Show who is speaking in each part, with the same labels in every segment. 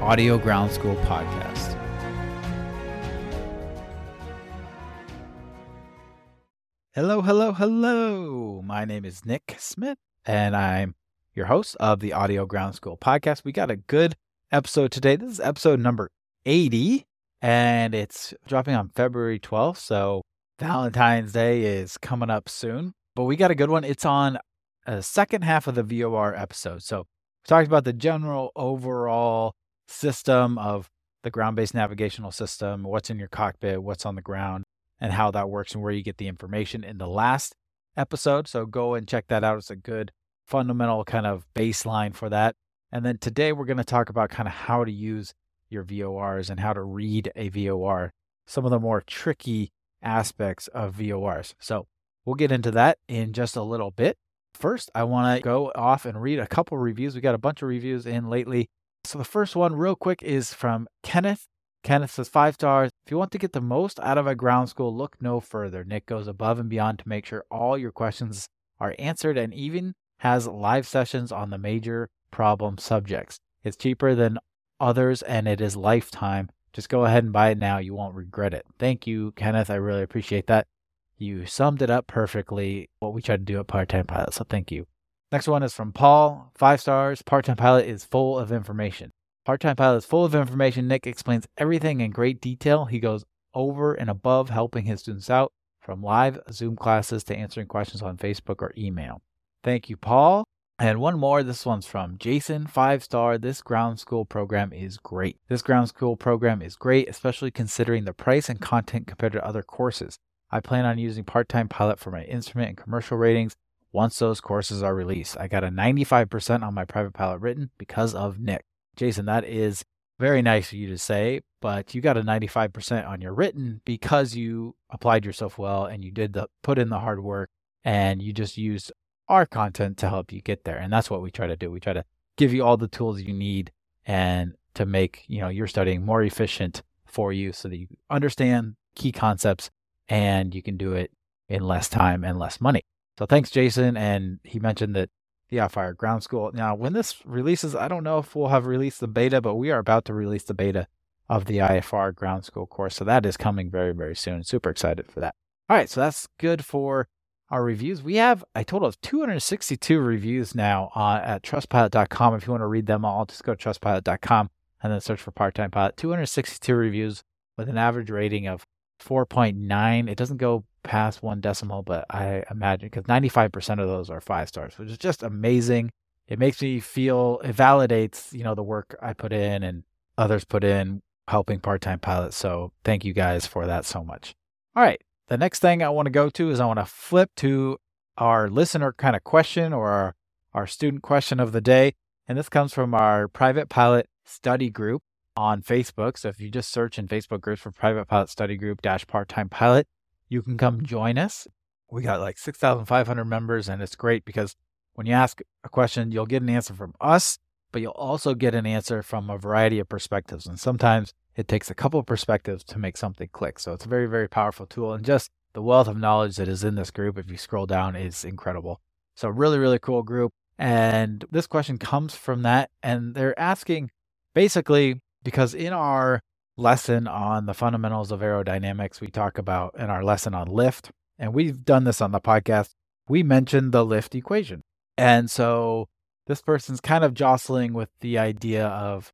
Speaker 1: Audio Ground School podcast. Hello, hello, hello. My name is Nick Smith, and I'm your host of the Audio Ground School podcast. We got a good episode today. This is episode number 80, and it's dropping on February 12th. So Valentine's Day is coming up soon, but we got a good one. It's on a second half of the VOR episode. So we talked about the general overall system of the ground based navigational system, what's in your cockpit, what's on the ground, and how that works and where you get the information in the last episode. So go and check that out. It's a good fundamental kind of baseline for that. And then today we're going to talk about kind of how to use your VORs and how to read a VOR, some of the more tricky aspects of VORs. So we'll get into that in just a little bit. First, I want to go off and read a couple reviews. We got a bunch of reviews in lately. So the first one, real quick, is from Kenneth. Kenneth says five stars. If you want to get the most out of a ground school, look no further. Nick goes above and beyond to make sure all your questions are answered and even has live sessions on the major problem subjects. It's cheaper than others and it is lifetime. Just go ahead and buy it now. You won't regret it. Thank you, Kenneth. I really appreciate that. You summed it up perfectly, what we try to do at Part Time Pilot. So thank you. Next one is from Paul. Five stars. Part Time Pilot is full of information. Part Time Pilot is full of information. Nick explains everything in great detail. He goes over and above helping his students out from live Zoom classes to answering questions on Facebook or email. Thank you, Paul. And one more. This one's from Jason, five star. This ground school program is great. This ground school program is great, especially considering the price and content compared to other courses. I plan on using part time pilot for my instrument and commercial ratings once those courses are released. I got a 95% on my private pilot written because of Nick. Jason, that is very nice of you to say, but you got a 95% on your written because you applied yourself well and you did the put in the hard work and you just used our content to help you get there. And that's what we try to do. We try to give you all the tools you need and to make, you know, your studying more efficient for you so that you understand key concepts and you can do it in less time and less money. So thanks, Jason. And he mentioned that the IFR Ground School. Now, when this releases, I don't know if we'll have released the beta, but we are about to release the beta of the IFR Ground School course. So that is coming very, very soon. Super excited for that. All right, so that's good for our reviews. We have a total of 262 reviews now uh, at trustpilot.com. If you want to read them all, just go to trustpilot.com and then search for part time pilot. 262 reviews with an average rating of 4.9. It doesn't go past one decimal, but I imagine because 95% of those are five stars, which is just amazing. It makes me feel, it validates, you know, the work I put in and others put in helping part time pilots. So thank you guys for that so much. All right. The next thing I want to go to is I want to flip to our listener kind of question or our, our student question of the day. And this comes from our private pilot study group on Facebook. So if you just search in Facebook groups for private pilot study group dash part time pilot, you can come join us. We got like 6,500 members, and it's great because when you ask a question, you'll get an answer from us, but you'll also get an answer from a variety of perspectives. And sometimes it takes a couple of perspectives to make something click. So it's a very, very powerful tool. And just the wealth of knowledge that is in this group, if you scroll down, is incredible. So, really, really cool group. And this question comes from that. And they're asking basically because in our lesson on the fundamentals of aerodynamics, we talk about in our lesson on lift, and we've done this on the podcast, we mentioned the lift equation. And so this person's kind of jostling with the idea of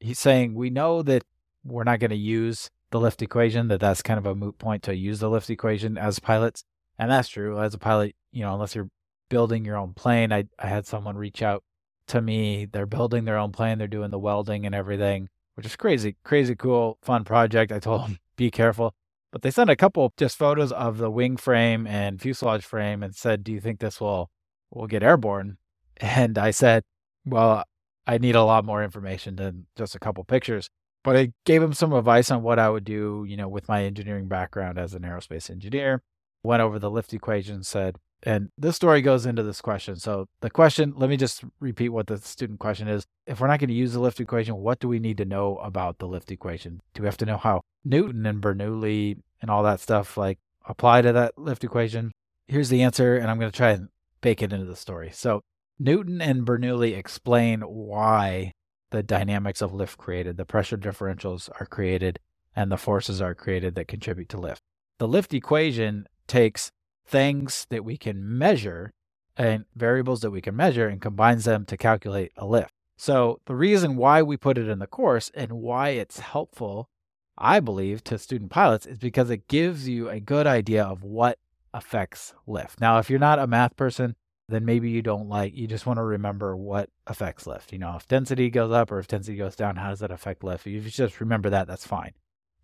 Speaker 1: he's saying we know that we're not going to use the lift equation, that that's kind of a moot point to use the lift equation as pilots. And that's true. As a pilot, you know, unless you're building your own plane, I, I had someone reach out to me. They're building their own plane, they're doing the welding and everything, which is crazy, crazy cool, fun project. I told them, be careful. But they sent a couple just photos of the wing frame and fuselage frame and said, Do you think this will will get airborne? And I said, Well, I need a lot more information than just a couple pictures. But I gave him some advice on what I would do, you know, with my engineering background as an aerospace engineer. Went over the lift equation, said, and this story goes into this question. So the question, let me just repeat what the student question is. If we're not going to use the lift equation, what do we need to know about the lift equation? Do we have to know how Newton and Bernoulli and all that stuff like apply to that lift equation? Here's the answer, and I'm going to try and bake it into the story. So Newton and Bernoulli explain why the dynamics of lift created, the pressure differentials are created, and the forces are created that contribute to lift. The lift equation takes things that we can measure and variables that we can measure and combines them to calculate a lift. So, the reason why we put it in the course and why it's helpful, I believe, to student pilots is because it gives you a good idea of what affects lift. Now, if you're not a math person, then maybe you don't like, you just want to remember what affects lift. You know, if density goes up or if density goes down, how does that affect lift? If you just remember that, that's fine.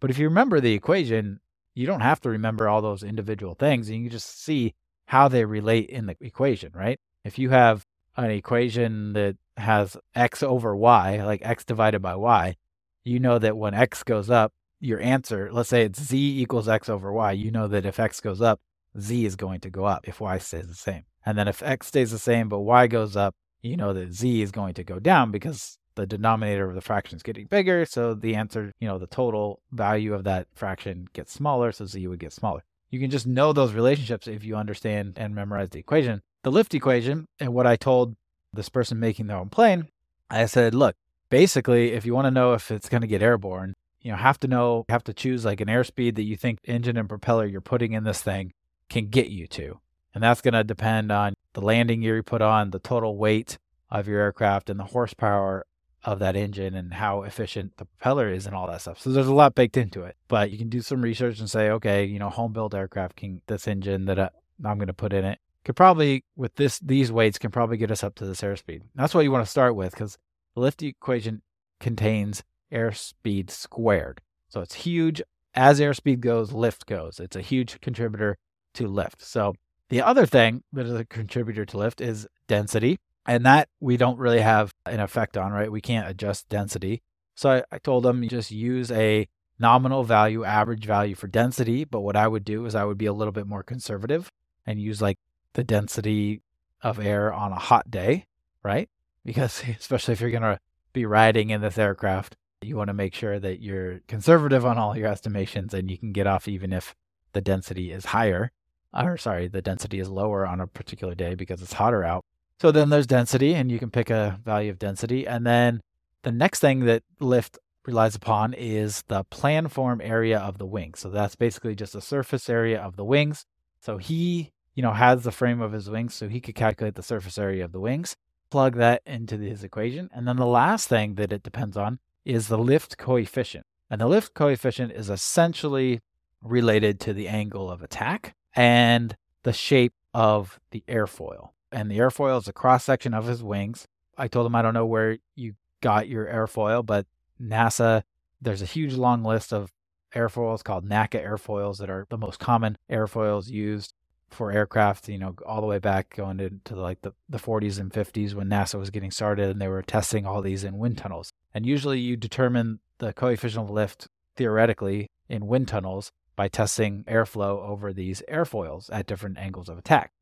Speaker 1: But if you remember the equation, you don't have to remember all those individual things. And you can just see how they relate in the equation, right? If you have an equation that has x over y, like x divided by y, you know that when x goes up, your answer, let's say it's z equals x over y, you know that if x goes up, z is going to go up if y stays the same. And then if x stays the same but y goes up, you know that z is going to go down because the denominator of the fraction is getting bigger. So the answer, you know, the total value of that fraction gets smaller. So z would get smaller. You can just know those relationships if you understand and memorize the equation. The lift equation, and what I told this person making their own plane, I said, look, basically, if you want to know if it's going to get airborne, you know, have to know, have to choose like an airspeed that you think engine and propeller you're putting in this thing can get you to. And that's going to depend on the landing gear you put on, the total weight of your aircraft, and the horsepower of that engine and how efficient the propeller is and all that stuff. So there's a lot baked into it. But you can do some research and say, okay, you know, home built aircraft can this engine that uh, I, am going to put in it could probably with this these weights can probably get us up to this airspeed. That's what you want to start with because the lift equation contains airspeed squared. So it's huge. As airspeed goes, lift goes. It's a huge contributor to lift. So the other thing that is a contributor to lift is density. And that we don't really have an effect on, right? We can't adjust density. So I, I told them just use a nominal value, average value for density. But what I would do is I would be a little bit more conservative and use like the density of air on a hot day, right? Because especially if you're going to be riding in this aircraft, you want to make sure that you're conservative on all your estimations and you can get off even if the density is higher, or sorry, the density is lower on a particular day because it's hotter out. So then there's density, and you can pick a value of density. And then the next thing that lift relies upon is the planform area of the wing. So that's basically just the surface area of the wings. So he, you know, has the frame of his wings, so he could calculate the surface area of the wings, plug that into his equation. And then the last thing that it depends on is the lift coefficient. And the lift coefficient is essentially related to the angle of attack and the shape of the airfoil and the airfoil is a cross section of his wings. I told him I don't know where you got your airfoil, but NASA, there's a huge long list of airfoils called NACA airfoils that are the most common airfoils used for aircraft, you know, all the way back going into like the, the 40s and 50s when NASA was getting started and they were testing all these in wind tunnels. And usually you determine the coefficient of lift theoretically in wind tunnels by testing airflow over these airfoils at different angles of attack.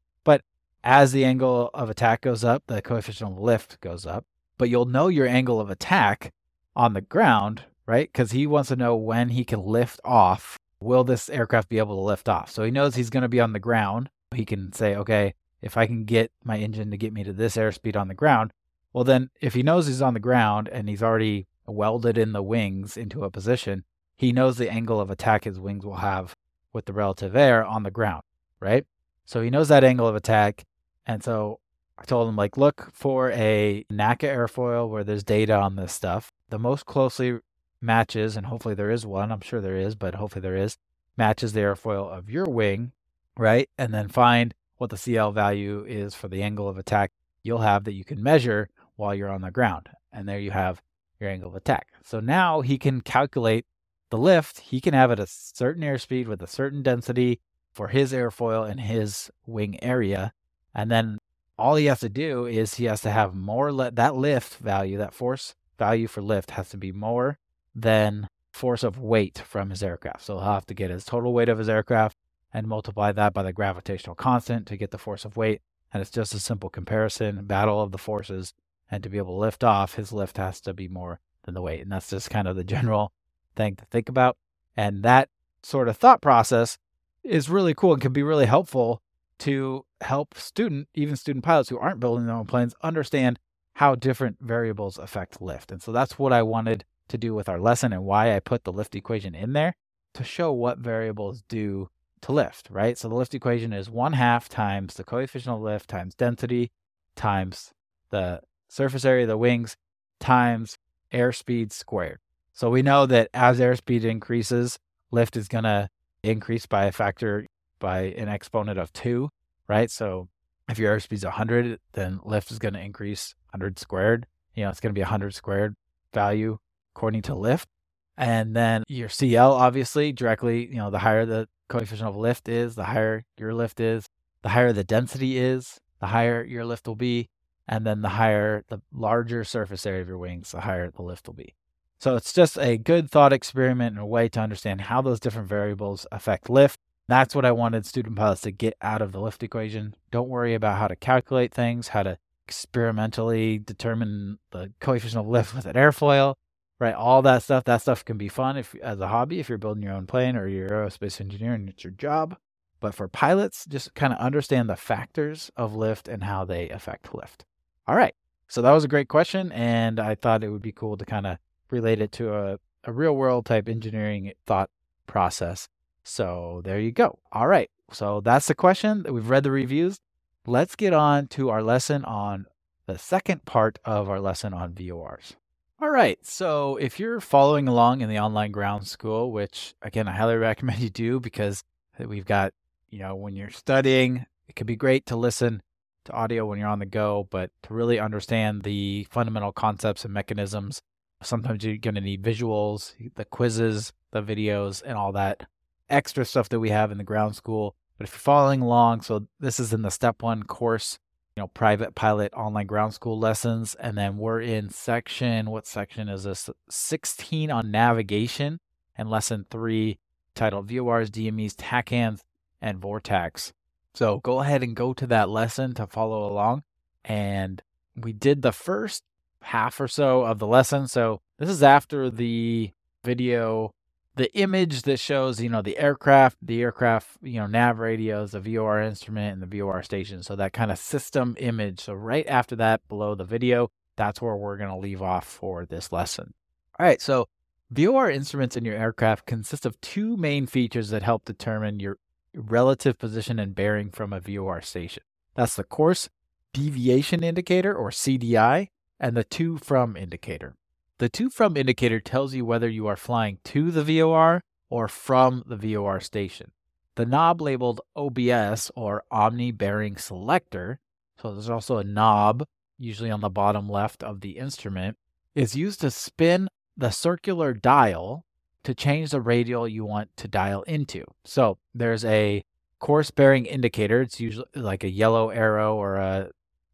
Speaker 1: As the angle of attack goes up, the coefficient of lift goes up. But you'll know your angle of attack on the ground, right? Because he wants to know when he can lift off. Will this aircraft be able to lift off? So he knows he's going to be on the ground. He can say, okay, if I can get my engine to get me to this airspeed on the ground, well, then if he knows he's on the ground and he's already welded in the wings into a position, he knows the angle of attack his wings will have with the relative air on the ground, right? So he knows that angle of attack. And so I told him, like, look for a NACA airfoil where there's data on this stuff. The most closely matches, and hopefully there is one, I'm sure there is, but hopefully there is, matches the airfoil of your wing, right? And then find what the CL value is for the angle of attack you'll have that you can measure while you're on the ground. And there you have your angle of attack. So now he can calculate the lift. He can have it at a certain airspeed with a certain density for his airfoil and his wing area. And then all he has to do is he has to have more that lift value, that force value for lift has to be more than force of weight from his aircraft. So he'll have to get his total weight of his aircraft and multiply that by the gravitational constant to get the force of weight. And it's just a simple comparison, battle of the forces. And to be able to lift off, his lift has to be more than the weight. And that's just kind of the general thing to think about. And that sort of thought process is really cool and can be really helpful to help student, even student pilots who aren't building their own planes, understand how different variables affect lift. And so that's what I wanted to do with our lesson and why I put the lift equation in there to show what variables do to lift, right? So the lift equation is one half times the coefficient of lift times density times the surface area of the wings times airspeed squared. So we know that as airspeed increases, lift is going to increase by a factor by an exponent of two, right? So if your airspeed is 100, then lift is going to increase 100 squared. You know, it's going to be 100 squared value according to lift. And then your CL, obviously, directly, you know, the higher the coefficient of lift is, the higher your lift is, the higher the density is, the higher your lift will be. And then the higher, the larger surface area of your wings, the higher the lift will be. So it's just a good thought experiment and a way to understand how those different variables affect lift. That's what I wanted student pilots to get out of the lift equation. Don't worry about how to calculate things, how to experimentally determine the coefficient of lift with an airfoil right? All that stuff. That stuff can be fun if as a hobby if you're building your own plane or you're aerospace engineer and it's your job. But for pilots, just kind of understand the factors of lift and how they affect lift. All right. So that was a great question, and I thought it would be cool to kind of relate it to a, a real world type engineering thought process. So there you go. All right. So that's the question. We've read the reviews. Let's get on to our lesson on the second part of our lesson on VORs. All right. So if you're following along in the online ground school, which again, I highly recommend you do because we've got, you know, when you're studying, it can be great to listen to audio when you're on the go, but to really understand the fundamental concepts and mechanisms, sometimes you're going to need visuals, the quizzes, the videos, and all that extra stuff that we have in the ground school. But if you're following along, so this is in the step one course you know, private pilot online ground school lessons. And then we're in section, what section is this? 16 on navigation and lesson three titled VORs, DMEs, TACANs, and VORTACs. So go ahead and go to that lesson to follow along. And we did the first half or so of the lesson. So this is after the video the image that shows, you know, the aircraft, the aircraft, you know, nav radios, the VOR instrument, and the VOR station. So that kind of system image. So right after that, below the video, that's where we're going to leave off for this lesson. All right. So VOR instruments in your aircraft consist of two main features that help determine your relative position and bearing from a VOR station. That's the course deviation indicator, or CDI, and the to from indicator. The to from indicator tells you whether you are flying to the VOR or from the VOR station. The knob labeled OBS or Omni Bearing Selector, so there's also a knob, usually on the bottom left of the instrument, is used to spin the circular dial to change the radial you want to dial into. So there's a course bearing indicator. It's usually like a yellow arrow or a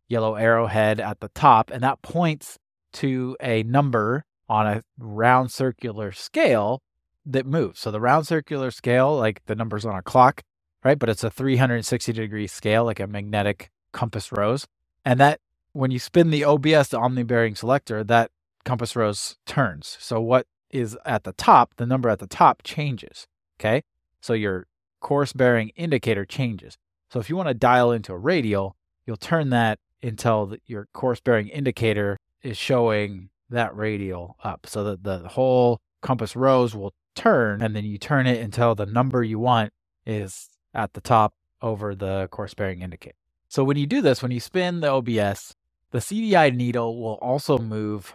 Speaker 1: yellow arrowhead at the top, and that points to a number on a round circular scale that moves. So the round circular scale, like the numbers on a clock, right? But it's a 360 degree scale, like a magnetic compass rose. And that when you spin the OBS, the omni bearing selector, that compass rose turns. So what is at the top, the number at the top changes. Okay. So your course bearing indicator changes. So if you want to dial into a radial, you'll turn that until your course bearing indicator is showing that radial up so that the whole compass rose will turn and then you turn it until the number you want is at the top over the course bearing indicator. So when you do this, when you spin the OBS, the CDI needle will also move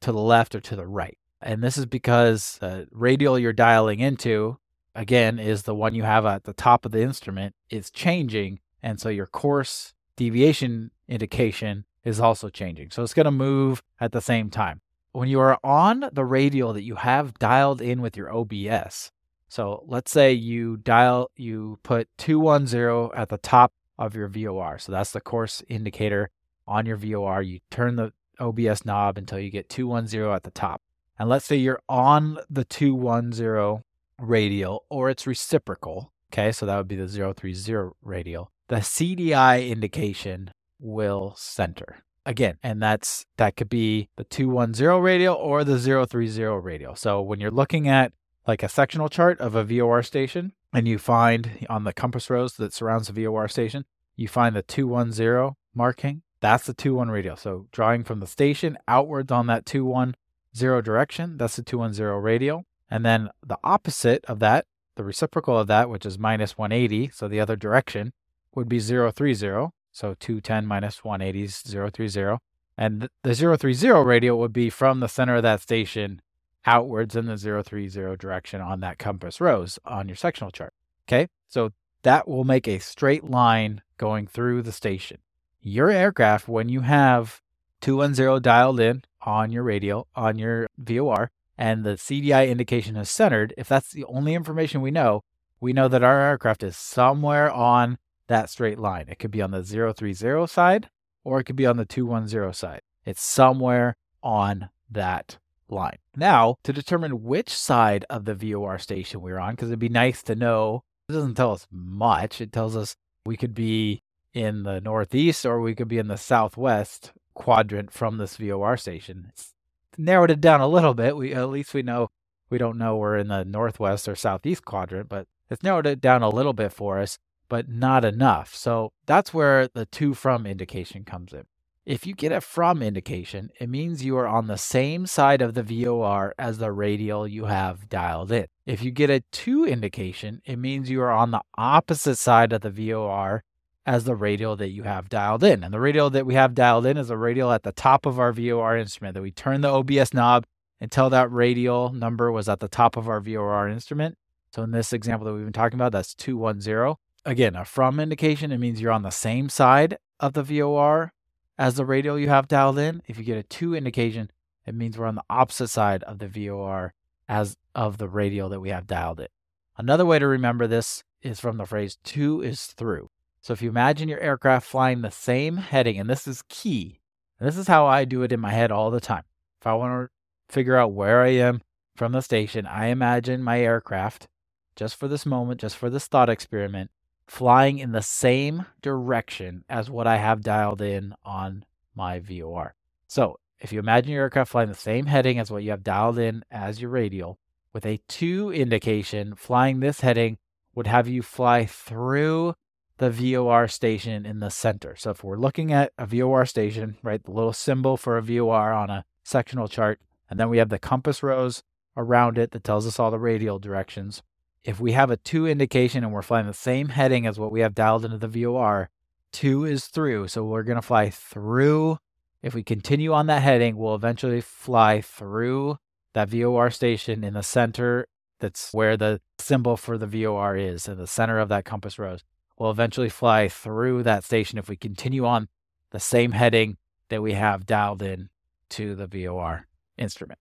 Speaker 1: to the left or to the right. And this is because the radial you're dialing into, again, is the one you have at the top of the instrument, is changing. And so your course deviation indication is also changing. So it's going to move at the same time. When you are on the radial that you have dialed in with your OBS, so let's say you dial, you put 210 at the top of your VOR. So that's the course indicator on your VOR. You turn the OBS knob until you get 210 at the top. And let's say you're on the 210 radial or it's reciprocal. Okay, so that would be the 030 radial. The CDI indication will center. Again and that's that could be the 210 radial or the 030 radial so when you're looking at like a sectional chart of a VOR station and you find on the compass rose that surrounds the VOR station you find the 210 marking that's the 21 radial so drawing from the station outwards on that 210 direction that's the 210 radial and then the opposite of that the reciprocal of that which is minus 180 so the other direction would be 030 so 210 minus 180 is 030. And the 030 radial would be from the center of that station outwards in the 030 direction on that compass rose on your sectional chart. Okay, so that will make a straight line going through the station. Your aircraft, when you have 210 dialed in on your radial, on your VOR, and the CDI indication is centered, if that's the only information we know, we know that our aircraft is somewhere on that straight line. It could be on the 030 side or it could be on the 210 side. It's somewhere on that line. Now, to determine which side of the VOR station we're on, because it'd be nice to know, it doesn't tell us much. It tells us we could be in the northeast or we could be in the southwest quadrant from this VOR station. It's narrowed it down a little bit. We at least we know we don't know we're in the northwest or southeast quadrant, but it's narrowed it down a little bit for us but not enough. So that's where the to from indication comes in. If you get a from indication, it means you are on the same side of the VOR as the radial you have dialed in. If you get a to indication, it means you are on the opposite side of the VOR as the radial that you have dialed in. And the radial that we have dialed in is a radial at the top of our VOR instrument that we turn the OBS knob until that radial number was at the top of our VOR instrument. So in this example that we've been talking about, that's 210 again, a from indication, it means you're on the same side of the VOR as the radial you have dialed in. If you get a to indication, it means we're on the opposite side of the VOR as of the radial that we have dialed in. Another way to remember this is from the phrase to is through. So if you imagine your aircraft flying the same heading, and this is key, this is how I do it in my head all the time. If I want to figure out where I am from the station, I imagine my aircraft, just for this moment, just for this thought experiment, flying in the same direction as what I have dialed in on my VOR. So if you imagine your aircraft flying the same heading as what you have dialed in as your radial, with a to indication, flying this heading would have you fly through the VOR station in the center. So if we're looking at a VOR station, right, the little symbol for a VOR on a sectional chart, and then we have the compass rose around it that tells us all the radial directions if we have a to indication and we're flying the same heading as what we have dialed into the VOR, to is through. So we're going to fly through. If we continue on that heading, we'll eventually fly through that VOR station in the center. That's where the symbol for the VOR is, in the center of that compass rose. We'll eventually fly through that station if we continue on the same heading that we have dialed in to the VOR instrument.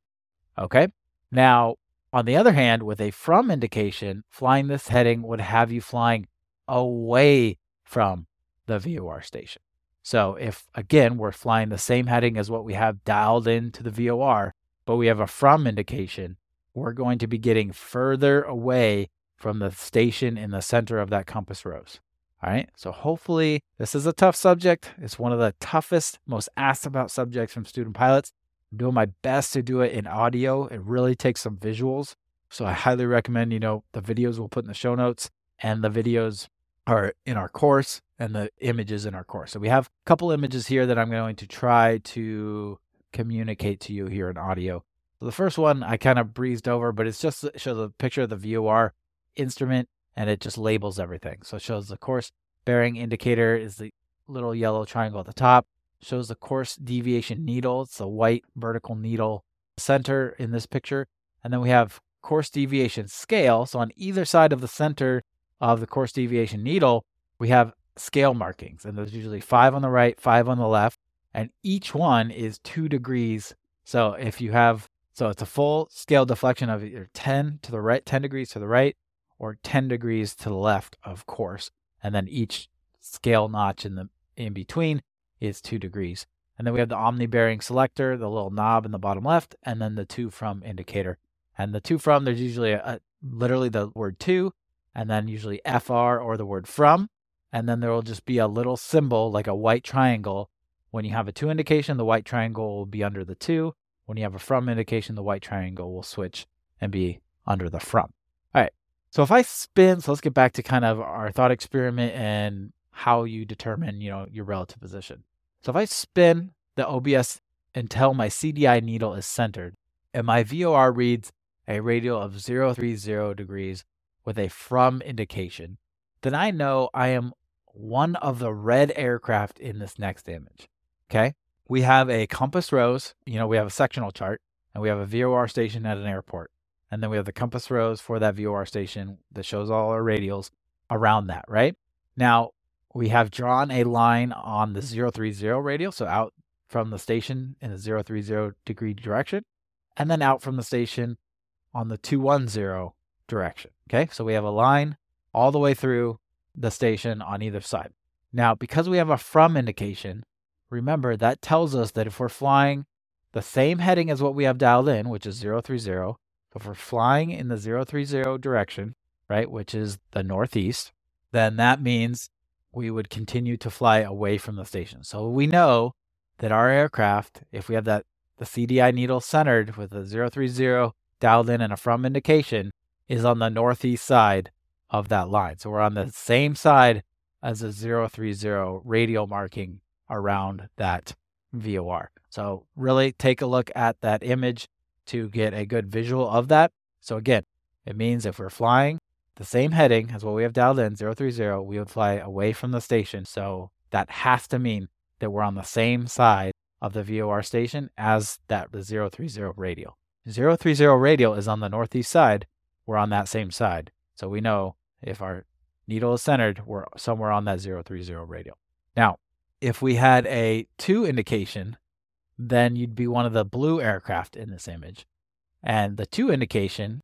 Speaker 1: Okay. Now, on the other hand, with a from indication, flying this heading would have you flying away from the VOR station. So if again we're flying the same heading as what we have dialed into the VOR, but we have a from indication, we're going to be getting further away from the station in the center of that compass rose. All right. So hopefully this is a tough subject. It's one of the toughest, most asked about subjects from student pilots. I'm doing my best to do it in audio. It really takes some visuals. So I highly recommend, you know, the videos we'll put in the show notes and the videos are in our course and the images in our course. So we have a couple images here that I'm going to try to communicate to you here in audio. So the first one I kind of breezed over, but it's just it shows a picture of the VOR instrument and it just labels everything. So it shows the course bearing indicator is the little yellow triangle at the top shows the course deviation needle. It's a white vertical needle center in this picture. And then we have course deviation scale. So on either side of the center of the course deviation needle, we have scale markings. And there's usually five on the right, five on the left. And each one is two degrees. So if you have, so it's a full scale deflection of either 10 to the right, 10 degrees to the right, or 10 degrees to the left, of course. And then each scale notch in the in between is two degrees. And then we have the omni bearing selector, the little knob in the bottom left, and then the to from indicator. And the to from, there's usually a, a, literally the word to, and then usually FR or the word from. And then there will just be a little symbol like a white triangle. When you have a to indication, the white triangle will be under the to. When you have a from indication, the white triangle will switch and be under the from. All right. So if I spin, so let's get back to kind of our thought experiment and how you determine, you know, your relative position. So if I spin the OBS until my CDI needle is centered and my VOR reads a radial of 030 degrees with a from indication, then I know I am one of the red aircraft in this next image. Okay. We have a compass rose, you know, we have a sectional chart and we have a VOR station at an airport. And then we have the compass rose for that VOR station that shows all our radials around that, right? Now, we have drawn a line on the 030 radial, so out from the station in a 030 degree direction, and then out from the station on the 210 direction. Okay, so we have a line all the way through the station on either side. Now, because we have a from indication, remember that tells us that if we're flying the same heading as what we have dialed in, which is 030, so if we're flying in the 030 direction, right, which is the northeast, then that means we would continue to fly away from the station. So we know that our aircraft, if we have that the CDI needle centered with a 030 dialed in and a from indication, is on the northeast side of that line. So we're on the same side as a 030 radial marking around that VOR. So really take a look at that image to get a good visual of that. So again, it means if we're flying the same heading as what we have dialed in, 030, we would fly away from the station. So that has to mean that we're on the same side of the VOR station as that the 030 radial. 030 radial is on the northeast side. We're on that same side. So we know if our needle is centered, we're somewhere on that 030 radial. Now, if we had a to indication, then you'd be one of the blue aircraft in this image. And the to indication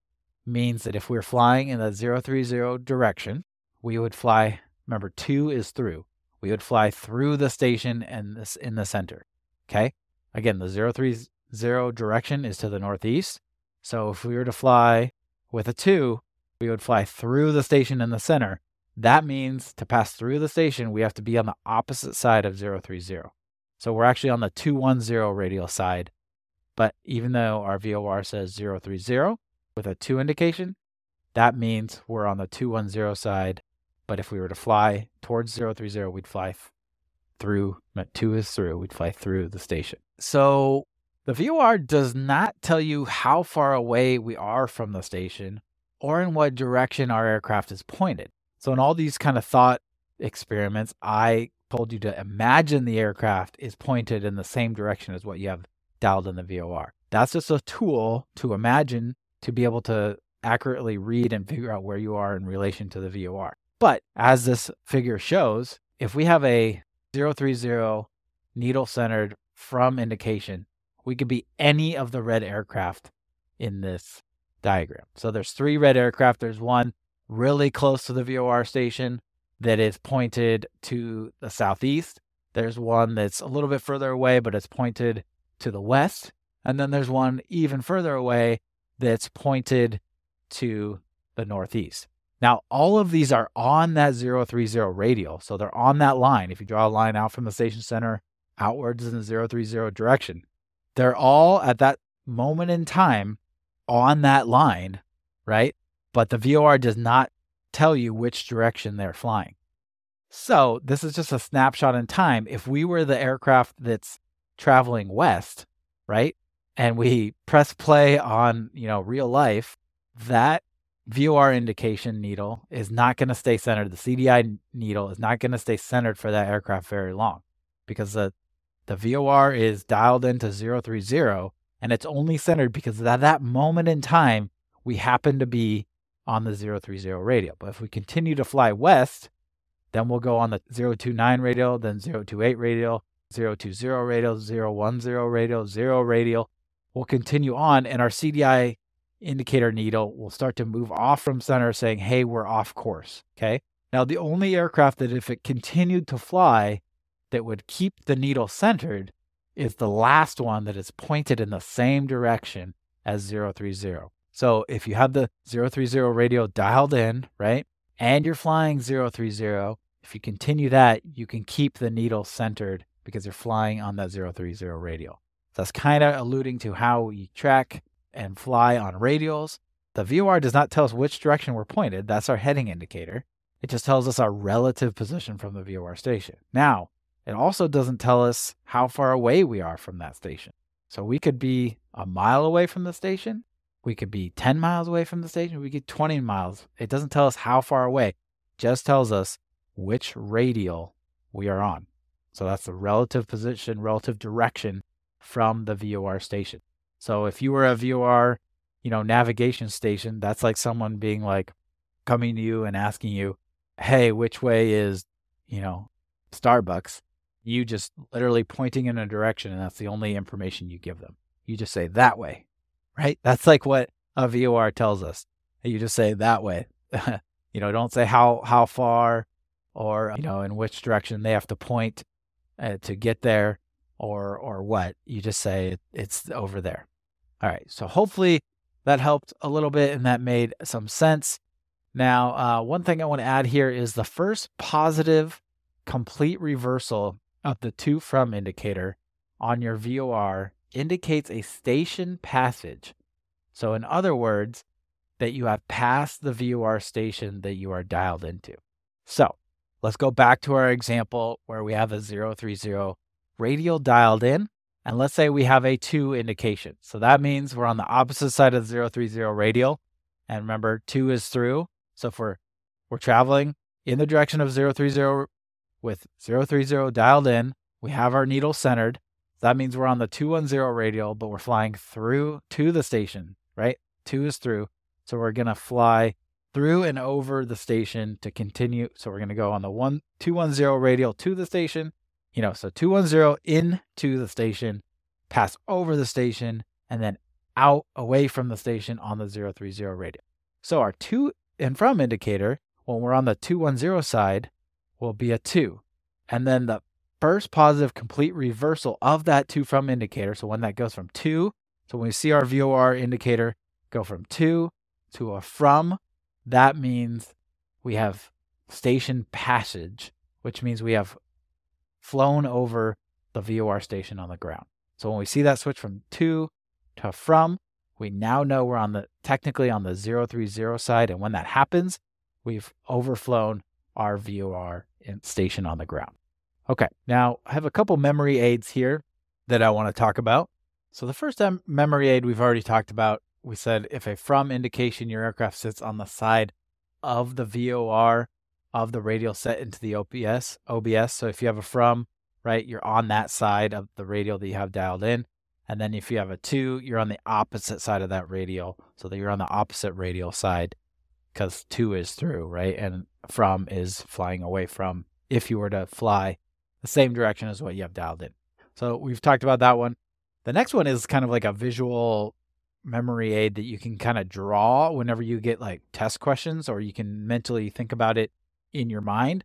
Speaker 1: means that if we're flying in the 030 direction, we would fly, remember, to is through. We would fly through the station and this in the center. Okay. Again, the 030 direction is to the northeast. So if we were to fly with a to, we would fly through the station in the center. That means to pass through the station, we have to be on the opposite side of 030. So we're actually on the 210 radial side. But even though our VOR says 030, with a to indication, that means we're on the 210 side. But if we were to fly towards 030, we'd fly th- through, to is through, we'd fly through the station. So the VOR does not tell you how far away we are from the station or in what direction our aircraft is pointed. So in all these kind of thought experiments, I told you to imagine the aircraft is pointed in the same direction as what you have dialed in the VOR. That's just a tool to imagine to be able to accurately read and figure out where you are in relation to the VOR. But as this figure shows, if we have a 030 needle centered from indication, we could be any of the red aircraft in this diagram. So there's three red aircraft. There's one really close to the VOR station that is pointed to the southeast. There's one that's a little bit further away, but it's pointed to the west. And then there's one even further away that's pointed to the northeast. Now, all of these are on that 030 radial. So they're on that line. If you draw a line out from the station center outwards in the 030 direction, they're all at that moment in time on that line, right? But the VOR does not tell you which direction they're flying. So this is just a snapshot in time. If we were the aircraft that's traveling west, right? And we press play on, you know, real life, that VOR indication needle is not going to stay centered. The CDI needle is not going to stay centered for that aircraft very long because the, the VOR is dialed into 030 and it's only centered because at that moment in time, we happen to be on the 030 radial. But if we continue to fly west, then we'll go on the 029 radial, then 028 radial, 020 radial, 010 radial, 0 radial. We'll continue on, and our CDI indicator needle will start to move off from center, saying, hey, we're off course. Okay. Now, the only aircraft that if it continued to fly that would keep the needle centered is the last one that is pointed in the same direction as 030. So if you have the 030 radial dialed in, right, and you're flying 030, if you continue that, you can keep the needle centered because you're flying on that 030 radial. That's kind of alluding to how we track and fly on radials. The VOR does not tell us which direction we're pointed. That's our heading indicator. It just tells us our relative position from the VOR station. Now, it also doesn't tell us how far away we are from that station. So we could be a mile away from the station. We could be 10 miles away from the station. We could 20 miles. It doesn't tell us how far away. Just tells us which radial we are on. So that's the relative position, relative direction from the VOR station. So if you were a VOR, you know, navigation station, that's like someone being like coming to you and asking you, "Hey, which way is, you know, Starbucks?" you just literally pointing in a direction and that's the only information you give them. You just say that way, right? That's like what a VOR tells us. You just say that way. you know, don't say how how far or you know in which direction they have to point uh, to get there or or what. You just say it's over there. All right. So hopefully that helped a little bit and that made some sense. Now, uh, one thing I want to add here is the first positive complete reversal of the to from indicator on your VOR indicates a station passage. So, in other words, that you have passed the VOR station that you are dialed into. So, let's go back to our example where we have a 030 radial dialed in. And let's say we have a to indication. So that means we're on the opposite side of the 030 radial. And remember, to is through. So if we're, we're traveling in the direction of 030 with 030 dialed in. We have our needle centered. That means we're on the 210 radial, but we're flying through to the station, right? To is through. So we're going to fly through and over the station to continue. So we're going to go on the one 210 radial to the station, you know, so 210 into the station, pass over the station, and then out away from the station on the 030 radial. So our to and from indicator, when we're on the 210 side, will be a to. And then the first positive complete reversal of that to from indicator, so when that goes from to, so when we see our VOR indicator go from 2 to a from, that means we have station passage, which means we have flown over the VOR station on the ground. So when we see that switch from 2 to from, we now know we're on the technically on the 030 side and when that happens, we've overflown our VOR station on the ground. Okay, now I have a couple memory aids here that I want to talk about. So the first memory aid we've already talked about. We said if a from indication your aircraft sits on the side of the VOR of the radial set into the OBS, OBS. So if you have a from, right, you're on that side of the radial that you have dialed in. And then if you have a to, you're on the opposite side of that radial. So that you're on the opposite radial side because to is through, right? And from is flying away from if you were to fly the same direction as what you have dialed in. So we've talked about that one. The next one is kind of like a visual memory aid that you can kind of draw whenever you get like test questions or you can mentally think about it in your mind.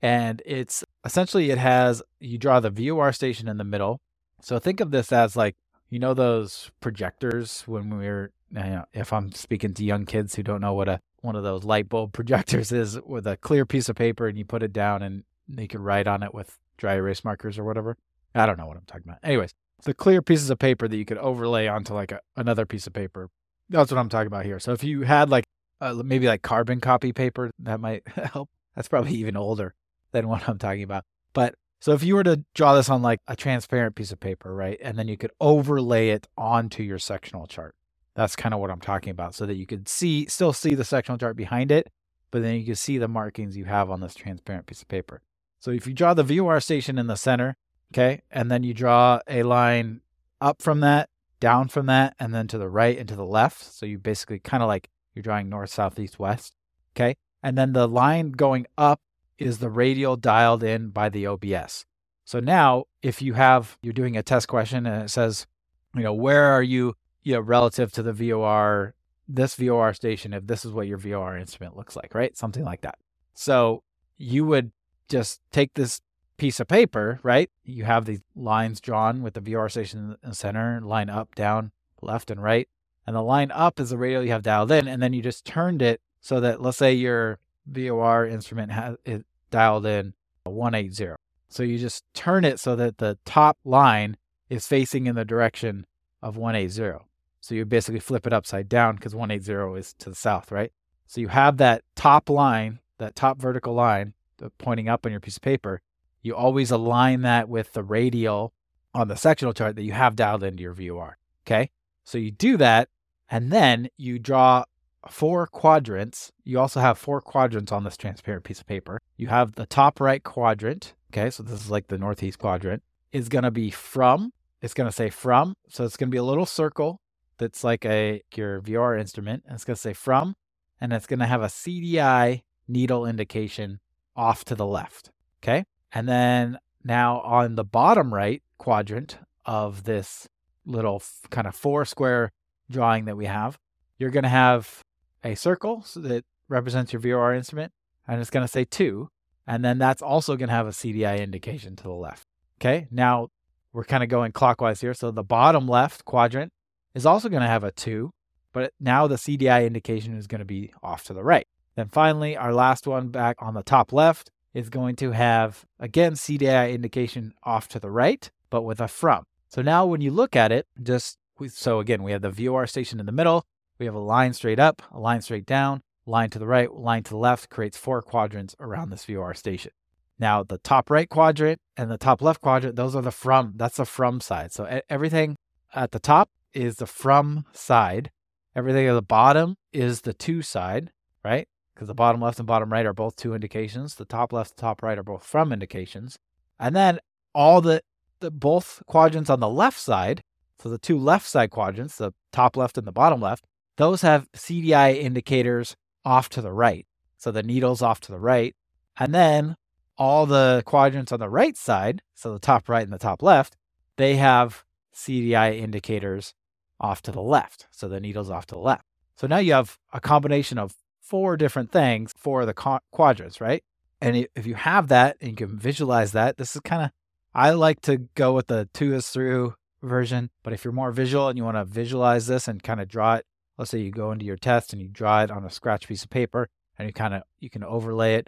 Speaker 1: And it's essentially it has you draw the VOR station in the middle. So think of this as like you know those projectors when we were you know, if I'm speaking to young kids who don't know what a one of those light bulb projectors is with a clear piece of paper and you put it down and you can write on it with dry erase markers or whatever. I don't know what I'm talking about. Anyways, the clear pieces of paper that you could overlay onto like a, another piece of paper. That's what I'm talking about here. So if you had like uh, maybe like carbon copy paper, that might help. That's probably even older than what I'm talking about. But so if you were to draw this on like a transparent piece of paper, right? And then you could overlay it onto your sectional chart. That's kind of what I'm talking about, so that you could see, still see the sectional chart behind it, but then you can see the markings you have on this transparent piece of paper. So if you draw the VOR station in the center, okay, and then you draw a line up from that, down from that, and then to the right and to the left. So you basically kind of like you're drawing north, south, east, west, okay? And then the line going up is the radial dialed in by the OBS. So now if you have, you're doing a test question and it says, you know, where are you, you know, relative to the VOR, this VOR station, if this is what your VOR instrument looks like, right? Something like that. So you would just take this piece of paper, right? You have these lines drawn with the VOR station in the center, line up, down, left, and right. And the line up is the radial you have dialed in, and then you just turned it so that let's say your VOR instrument has it dialed in 180. So you just turn it so that the top line is facing in the direction of 180. So you basically flip it upside down because 180 is to the south, right? So you have that top line, that top vertical line uh, pointing up on your piece of paper, you always align that with the radial on the sectional chart that you have dialed into your VOR. Okay. So you do that, and then you draw four quadrants. You also have four quadrants on this transparent piece of paper. You have the top right quadrant. Okay. So this is like the northeast quadrant, is going to be from. It's going to say from. So it's going to be a little circle that's like a your VOR instrument. And it's going to say from, and it's going to have a CDI needle indication off to the left. Okay. And then now on the bottom right quadrant of this little kind of four square drawing that we have, you're going to have a circle so that represents your VOR instrument, and it's going to say to. And then that's also going to have a CDI indication to the left. Okay. Now we're kind of going clockwise here. So the bottom left quadrant is also going to have a to, but now the CDI indication is going to be off to the right. Then finally, our last one back on the top left is going to have, again, CDI indication off to the right, but with a from. So now when you look at it, just so again, we have the VOR station in the middle. We have a line straight up, a line straight down, line to the right, line to the left, creates four quadrants around this VOR station. Now, the top right quadrant and the top left quadrant, those are the from, that's the from side. So everything at the top is the from side. Everything at the bottom is the to side, right? because the bottom left and bottom right are both to indications. The top left top right are both from indications. And then all the, the both quadrants on the left side, so the two left side quadrants, the top left and the bottom left, those have CDI indicators off to the right. So the needle's off to the right. And then all the quadrants on the right side, so the top right and the top left, they have CDI indicators off to the left. So the needle's off to the left. So now you have a combination of four different things for the quadrants, right? And if you have that and you can visualize that, this is kind of, I like to go with the to is through version. But if you're more visual and you want to visualize this and kind of draw it, let's say you go into your test and you draw it on a scratch piece of paper and you kind of, you can overlay it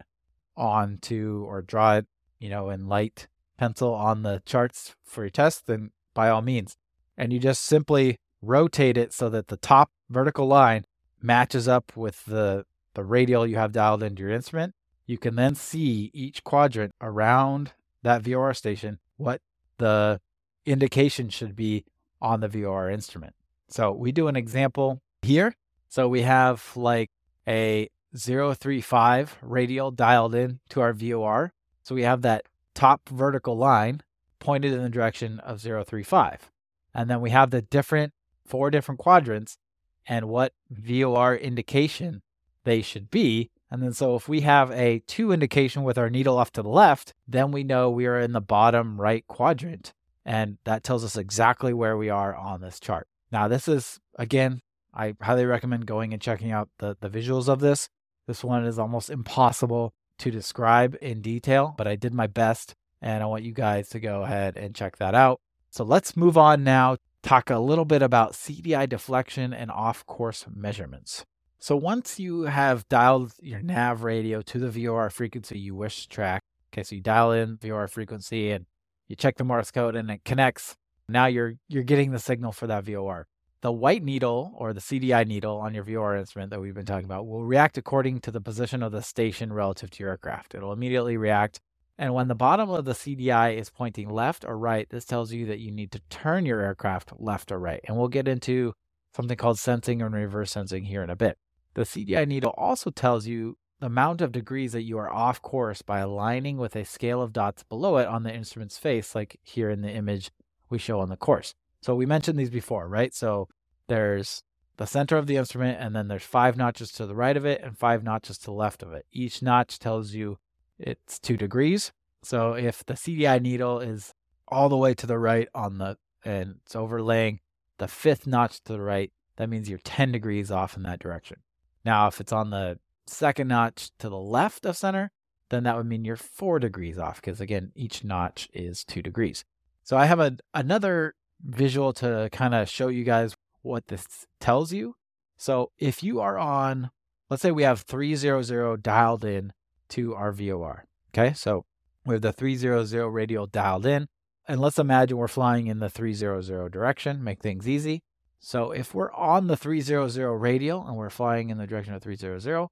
Speaker 1: onto or draw it, you know, in light pencil on the charts for your test, then by all means. And you just simply rotate it so that the top vertical line matches up with the, the radial you have dialed into your instrument, you can then see each quadrant around that VOR station, what the indication should be on the VOR instrument. So we do an example here. So we have like a 035 radial dialed in to our VOR. So we have that top vertical line pointed in the direction of 035. And then we have the different four different quadrants and what VOR indication they should be. And then, so if we have a to indication with our needle off to the left, then we know we are in the bottom right quadrant. And that tells us exactly where we are on this chart. Now, this is, again, I highly recommend going and checking out the, the visuals of this. This one is almost impossible to describe in detail, but I did my best and I want you guys to go ahead and check that out. So let's move on now talk a little bit about CDI deflection and off course measurements. So once you have dialed your nav radio to the VOR frequency you wish to track, okay, so you dial in VOR frequency and you check the Morse code and it connects. Now you're you're getting the signal for that VOR. The white needle or the CDI needle on your VOR instrument that we've been talking about will react according to the position of the station relative to your aircraft. It'll immediately react and when the bottom of the CDI is pointing left or right, this tells you that you need to turn your aircraft left or right. And we'll get into something called sensing and reverse sensing here in a bit. The CDI needle also tells you the amount of degrees that you are off course by aligning with a scale of dots below it on the instrument's face, like here in the image we show on the course. So we mentioned these before, right? So there's the center of the instrument, and then there's five notches to the right of it and five notches to the left of it. Each notch tells you it's two degrees. So if the CDI needle is all the way to the right on the, and it's overlaying the fifth notch to the right, that means you're 10 degrees off in that direction. Now, if it's on the second notch to the left of center, then that would mean you're four degrees off because again, each notch is two degrees. So I have a, another visual to kind of show you guys what this tells you. So if you are on, let's say we have 300 dialed in to our VOR. Okay. So we have the 300 radial dialed in. And let's imagine we're flying in the 300 direction, make things easy. So if we're on the 300 radial and we're flying in the direction of 300,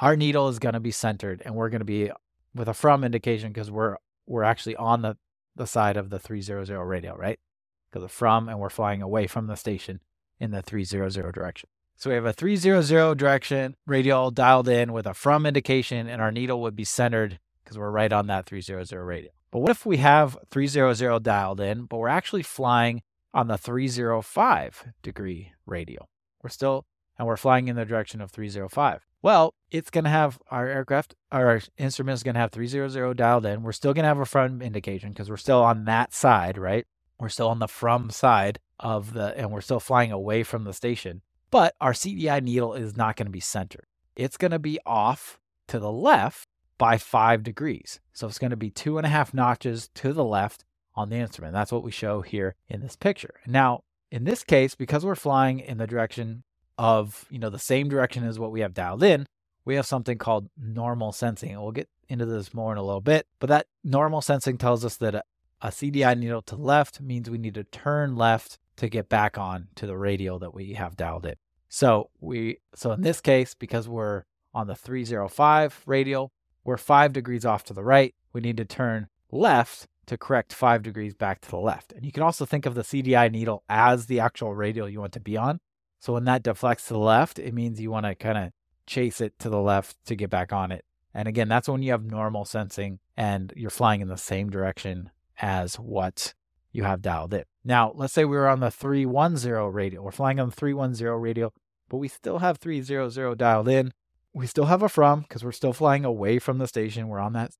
Speaker 1: our needle is going to be centered and we're going to be with a from indication because we're we're actually on the, the side of the 300 radial, right? Of from and we're flying away from the station in the 300 direction. So we have a 300 direction radial dialed in with a from indication and our needle would be centered because we're right on that 300 radial. But what if we have 300 dialed in, but we're actually flying on the 305 degree radial. We're still, and we're flying in the direction of 305. Well, it's going to have our aircraft, our instrument is going to have 300 dialed in. We're still going to have a from indication because we're still on that side, right? We're still on the from side of the, and we're still flying away from the station. But our CDI needle is not going to be centered. It's going to be off to the left by five degrees. So it's going to be two and a half notches to the left on the instrument. That's what we show here in this picture. Now, in this case, because we're flying in the direction of, you know, the same direction as what we have dialed in, we have something called normal sensing. We'll get into this more in a little bit. But that normal sensing tells us that a, CDI needle to left means we need to turn left to get back on to the radial that we have dialed in. So we so in this case, because we're on the 305 radial, we're five degrees off to the right. We need to turn left to correct five degrees back to the left. And you can also think of the CDI needle as the actual radial you want to be on. So when that deflects to the left, it means you want to kind of chase it to the left to get back on it. And again, that's when you have normal sensing and you're flying in the same direction as what you have dialed in. Now, let's say we were on the 310 radial. We're flying on the 310 radial, but we still have 300 dialed in. We still have a from because we're still flying away from the station. We're on that,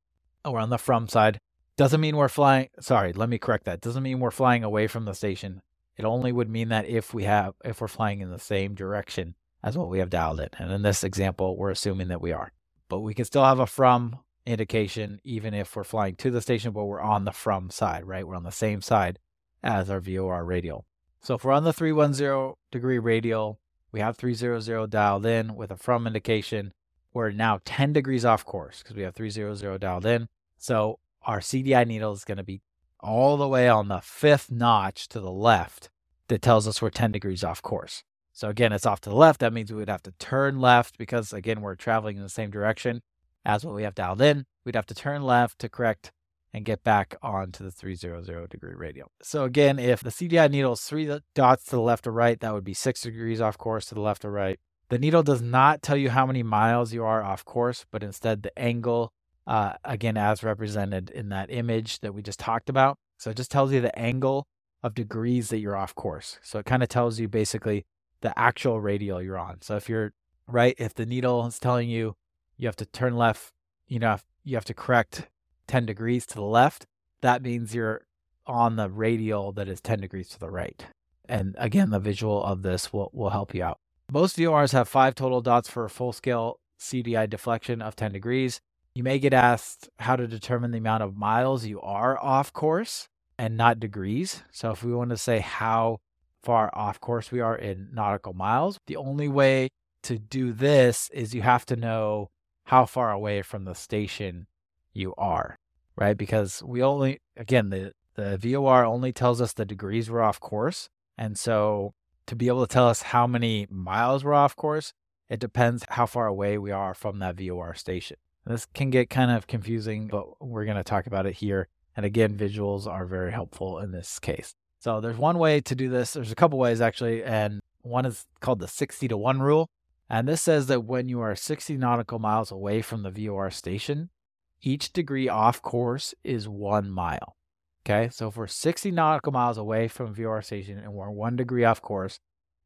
Speaker 1: we're on the from side. Doesn't mean we're flying. Sorry, let me correct that. Doesn't mean we're flying away from the station. It only would mean that if we have if we're flying in the same direction as what we have dialed in. And in this example, we're assuming that we are. But we can still have a from indication even if we're flying to the station, but we're on the from side, right? We're on the same side as our VOR radial. So if we're on the 310 degree radial, we have 300 dialed in with a from indication. We're now 10 degrees off course because we have 300 dialed in. So our CDI needle is going to be all the way on the fifth notch to the left that tells us we're 10 degrees off course. So again, it's off to the left. That means we would have to turn left because again, we're traveling in the same direction as what we have dialed in. We'd have to turn left to correct and get back onto the 300 degree radial. So again, if the CDI needle is three dots to the left or right, that would be six degrees off course to the left or right. The needle does not tell you how many miles you are off course, but instead the angle uh, again, as represented in that image that we just talked about. So it just tells you the angle of degrees that you're off course. So it kind of tells you basically the actual radial you're on. So if you're right, if the needle is telling you you have to turn left, you know, you have to correct 10 degrees to the left, that means you're on the radial that is 10 degrees to the right. And again, the visual of this will, will help you out. Most VORs have five total dots for a full scale CDI deflection of 10 degrees. You may get asked how to determine the amount of miles you are off course and not degrees. So if we want to say how far off course we are in nautical miles, the only way to do this is you have to know how far away from the station you are, right? Because we only, again, the, the VOR only tells us the degrees we're off course. And so to be able to tell us how many miles we're off course, it depends how far away we are from that VOR station. This can get kind of confusing, but we're going to talk about it here. And again, visuals are very helpful in this case. So there's one way to do this. There's a couple ways actually, and One is called the 60 to 1 rule. And this says that when you are 60 nautical miles away from the VOR station, each degree off course is one mile. Okay, so if we're 60 nautical miles away from VOR station and we're one degree off course,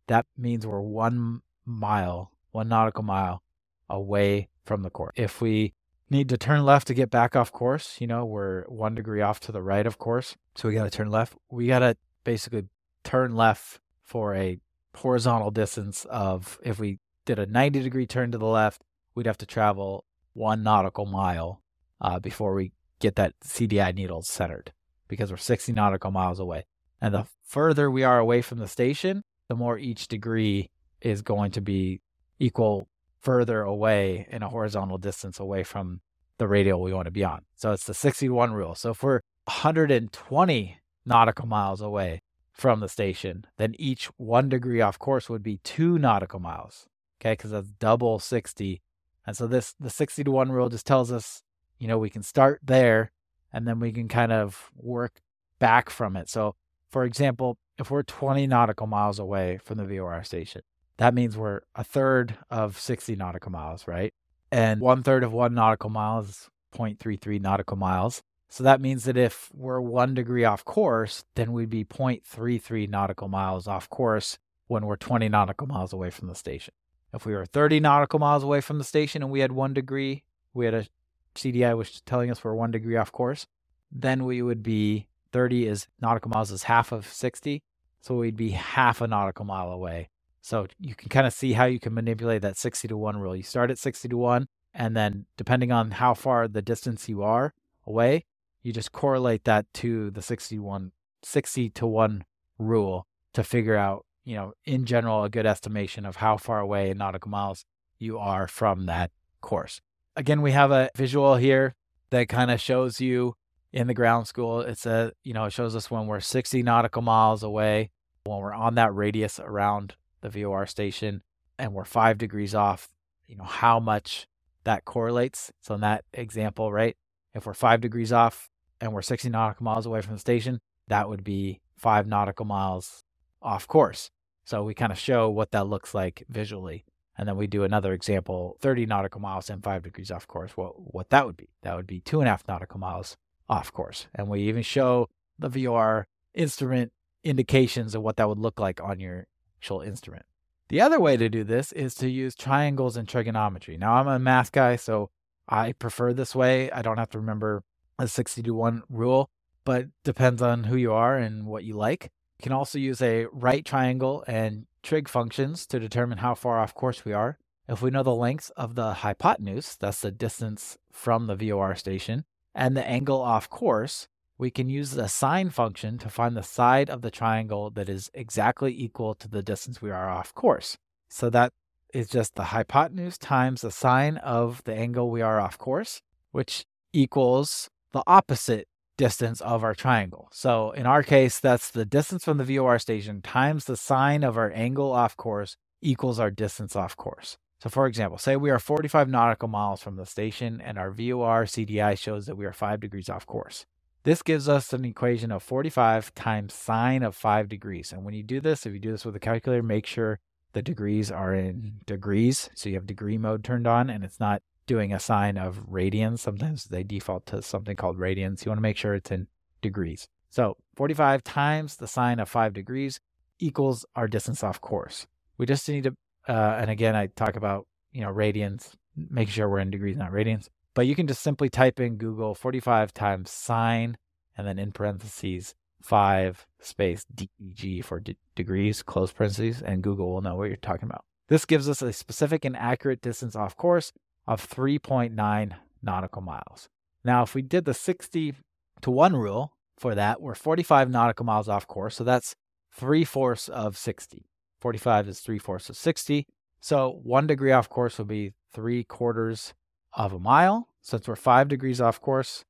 Speaker 1: that means we're one mile, one nautical mile away from the course. If we need to turn left to get back off course, you know, we're one degree off to the right, of course. So we got to turn left. We got to basically turn left for a horizontal distance of, if we did a 90 degree turn to the left, we'd have to travel one nautical mile uh, before we get that CDI needle centered because we're 60 nautical miles away. And the further we are away from the station, the more each degree is going to be equal further away in a horizontal distance away from the radial we want to be on. So it's the 61 rule. So if we're 120 nautical miles away from the station, then each one degree off course would be two nautical miles. Okay, because that's double 60. And so this the 60 to 1 rule just tells us, you know, we can start there and then we can kind of work back from it. So for example, if we're 20 nautical miles away from the VOR station, that means we're a third of 60 nautical miles, right? And one third of one nautical mile is 0.33 nautical miles. So that means that if we're one degree off course, then we'd be 0.33 nautical miles off course when we're 20 nautical miles away from the station. If we were 30 nautical miles away from the station and we had one degree, we had a CDI which was telling us we're one degree off course, then we would be 30 is nautical miles is half of 60. So we'd be half a nautical mile away so you can kind of see how you can manipulate that 60 to 1 rule. You start at 60 to 1, and then depending on how far the distance you are away, you just correlate that to the 61, 60 to 1 rule to figure out, you know, in general, a good estimation of how far away in nautical miles you are from that course. Again, we have a visual here that kind of shows you in the ground school. It's a, you know, it shows us when we're 60 nautical miles away, when we're on that radius around the VOR station and we're five degrees off, you know, how much that correlates. So in that example, right, if we're five degrees off and we're 60 nautical miles away from the station, that would be five nautical miles off course. So we kind of show what that looks like visually. And then we do another example, 30 nautical miles and five degrees off course. What what that would be? That would be two and a half nautical miles off course. And we even show the VOR instrument indications of what that would look like on your actual instrument. The other way to do this is to use triangles and trigonometry. Now, I'm a math guy, so I prefer this way. I don't have to remember a 60 to 1 rule, but depends on who you are and what you like. You can also use a right triangle and trig functions to determine how far off course we are. If we know the length of the hypotenuse, that's the distance from the VOR station, and the angle off course, we can use the sine function to find the side of the triangle that is exactly equal to the distance we are off course. So that is just the hypotenuse times the sine of the angle we are off course, which equals the opposite distance of our triangle. So in our case, that's the distance from the VOR station times the sine of our angle off course equals our distance off course. So for example, say we are 45 nautical miles from the station and our VOR CDI shows that we are 5 degrees off course. This gives us an equation of 45 times sine of 5 degrees. And when you do this, if you do this with a calculator, make sure the degrees are in degrees. So you have degree mode turned on and it's not doing a sine of radians. Sometimes they default to something called radians. You want to make sure it's in degrees. So 45 times the sine of 5 degrees equals our distance off course. We just need to, uh, and again, I talk about, you know, radians, making sure we're in degrees, not radians. But you can just simply type in Google 45 times sine and then in parentheses 5 space DEG for de- degrees, close parentheses, and Google will know what you're talking about. This gives us a specific and accurate distance off course of 3.9 nautical miles. Now, if we did the 60 to 1 rule for that, we're 45 nautical miles off course. So that's three fourths of 60. 45 is three fourths of 60. So one degree off course would be three quarters of a mile. Since we're five degrees off course,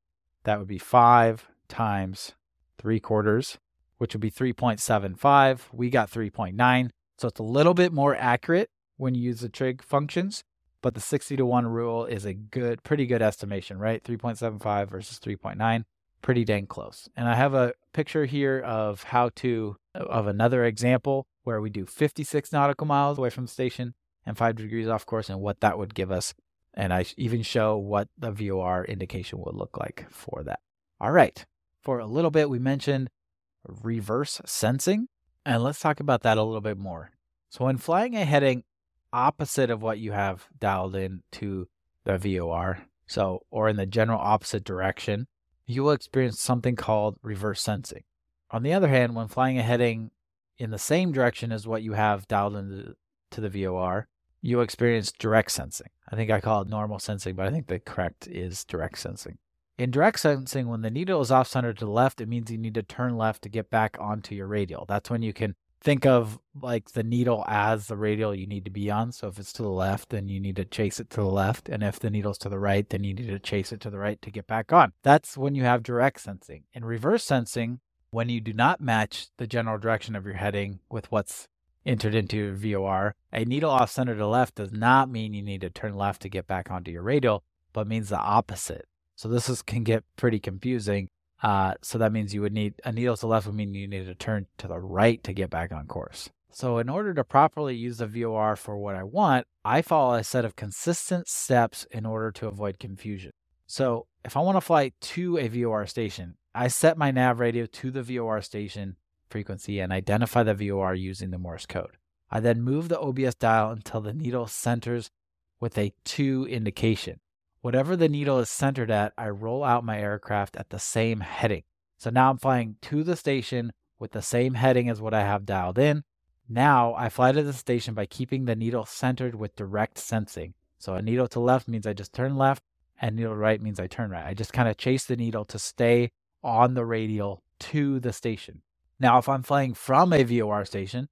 Speaker 1: that would be five times three quarters, which would be 3.75. We got 3.9. So it's a little bit more accurate when you use the trig functions, but the 60 to 1 rule is a good, pretty good estimation, right? 3.75 versus 3.9, pretty dang close. And I have a picture here of how to, of another example where we do 56 nautical miles away from the station and five degrees off course and what that would give us. And I even show what the VOR indication would look like for that. All right. For a little bit, we mentioned reverse sensing. And let's talk about that a little bit more. So, when flying a heading opposite of what you have dialed in to the VOR, so or in the general opposite direction, you will experience something called reverse sensing. On the other hand, when flying a heading in the same direction as what you have dialed into to the VOR, you experience direct sensing. I think I call it normal sensing, but I think the correct is direct sensing. In direct sensing, when the needle is off center to the left, it means you need to turn left to get back onto your radial. That's when you can think of like the needle as the radial you need to be on. So if it's to the left, then you need to chase it to the left. And if the needle's to the right, then you need to chase it to the right to get back on. That's when you have direct sensing. In reverse sensing, when you do not match the general direction of your heading with what's entered into your VOR, a needle off center to left does not mean you need to turn left to get back onto your radial, but means the opposite. So this is, can get pretty confusing. Uh, so that means you would need a needle to the left would mean you need to turn to the right to get back on course. So in order to properly use the VOR for what I want, I follow a set of consistent steps in order to avoid confusion. So if I want to fly to a VOR station, I set my nav radio to the VOR station frequency and identify the VOR using the Morse code. I then move the OBS dial until the needle centers with a to indication. Whatever the needle is centered at, I roll out my aircraft at the same heading. So now I'm flying to the station with the same heading as what I have dialed in. Now I fly to the station by keeping the needle centered with direct sensing. So a needle to left means I just turn left, and needle right means I turn right. I just kind of chase the needle to stay on the radial to the station. Now, if I'm flying from a VOR station,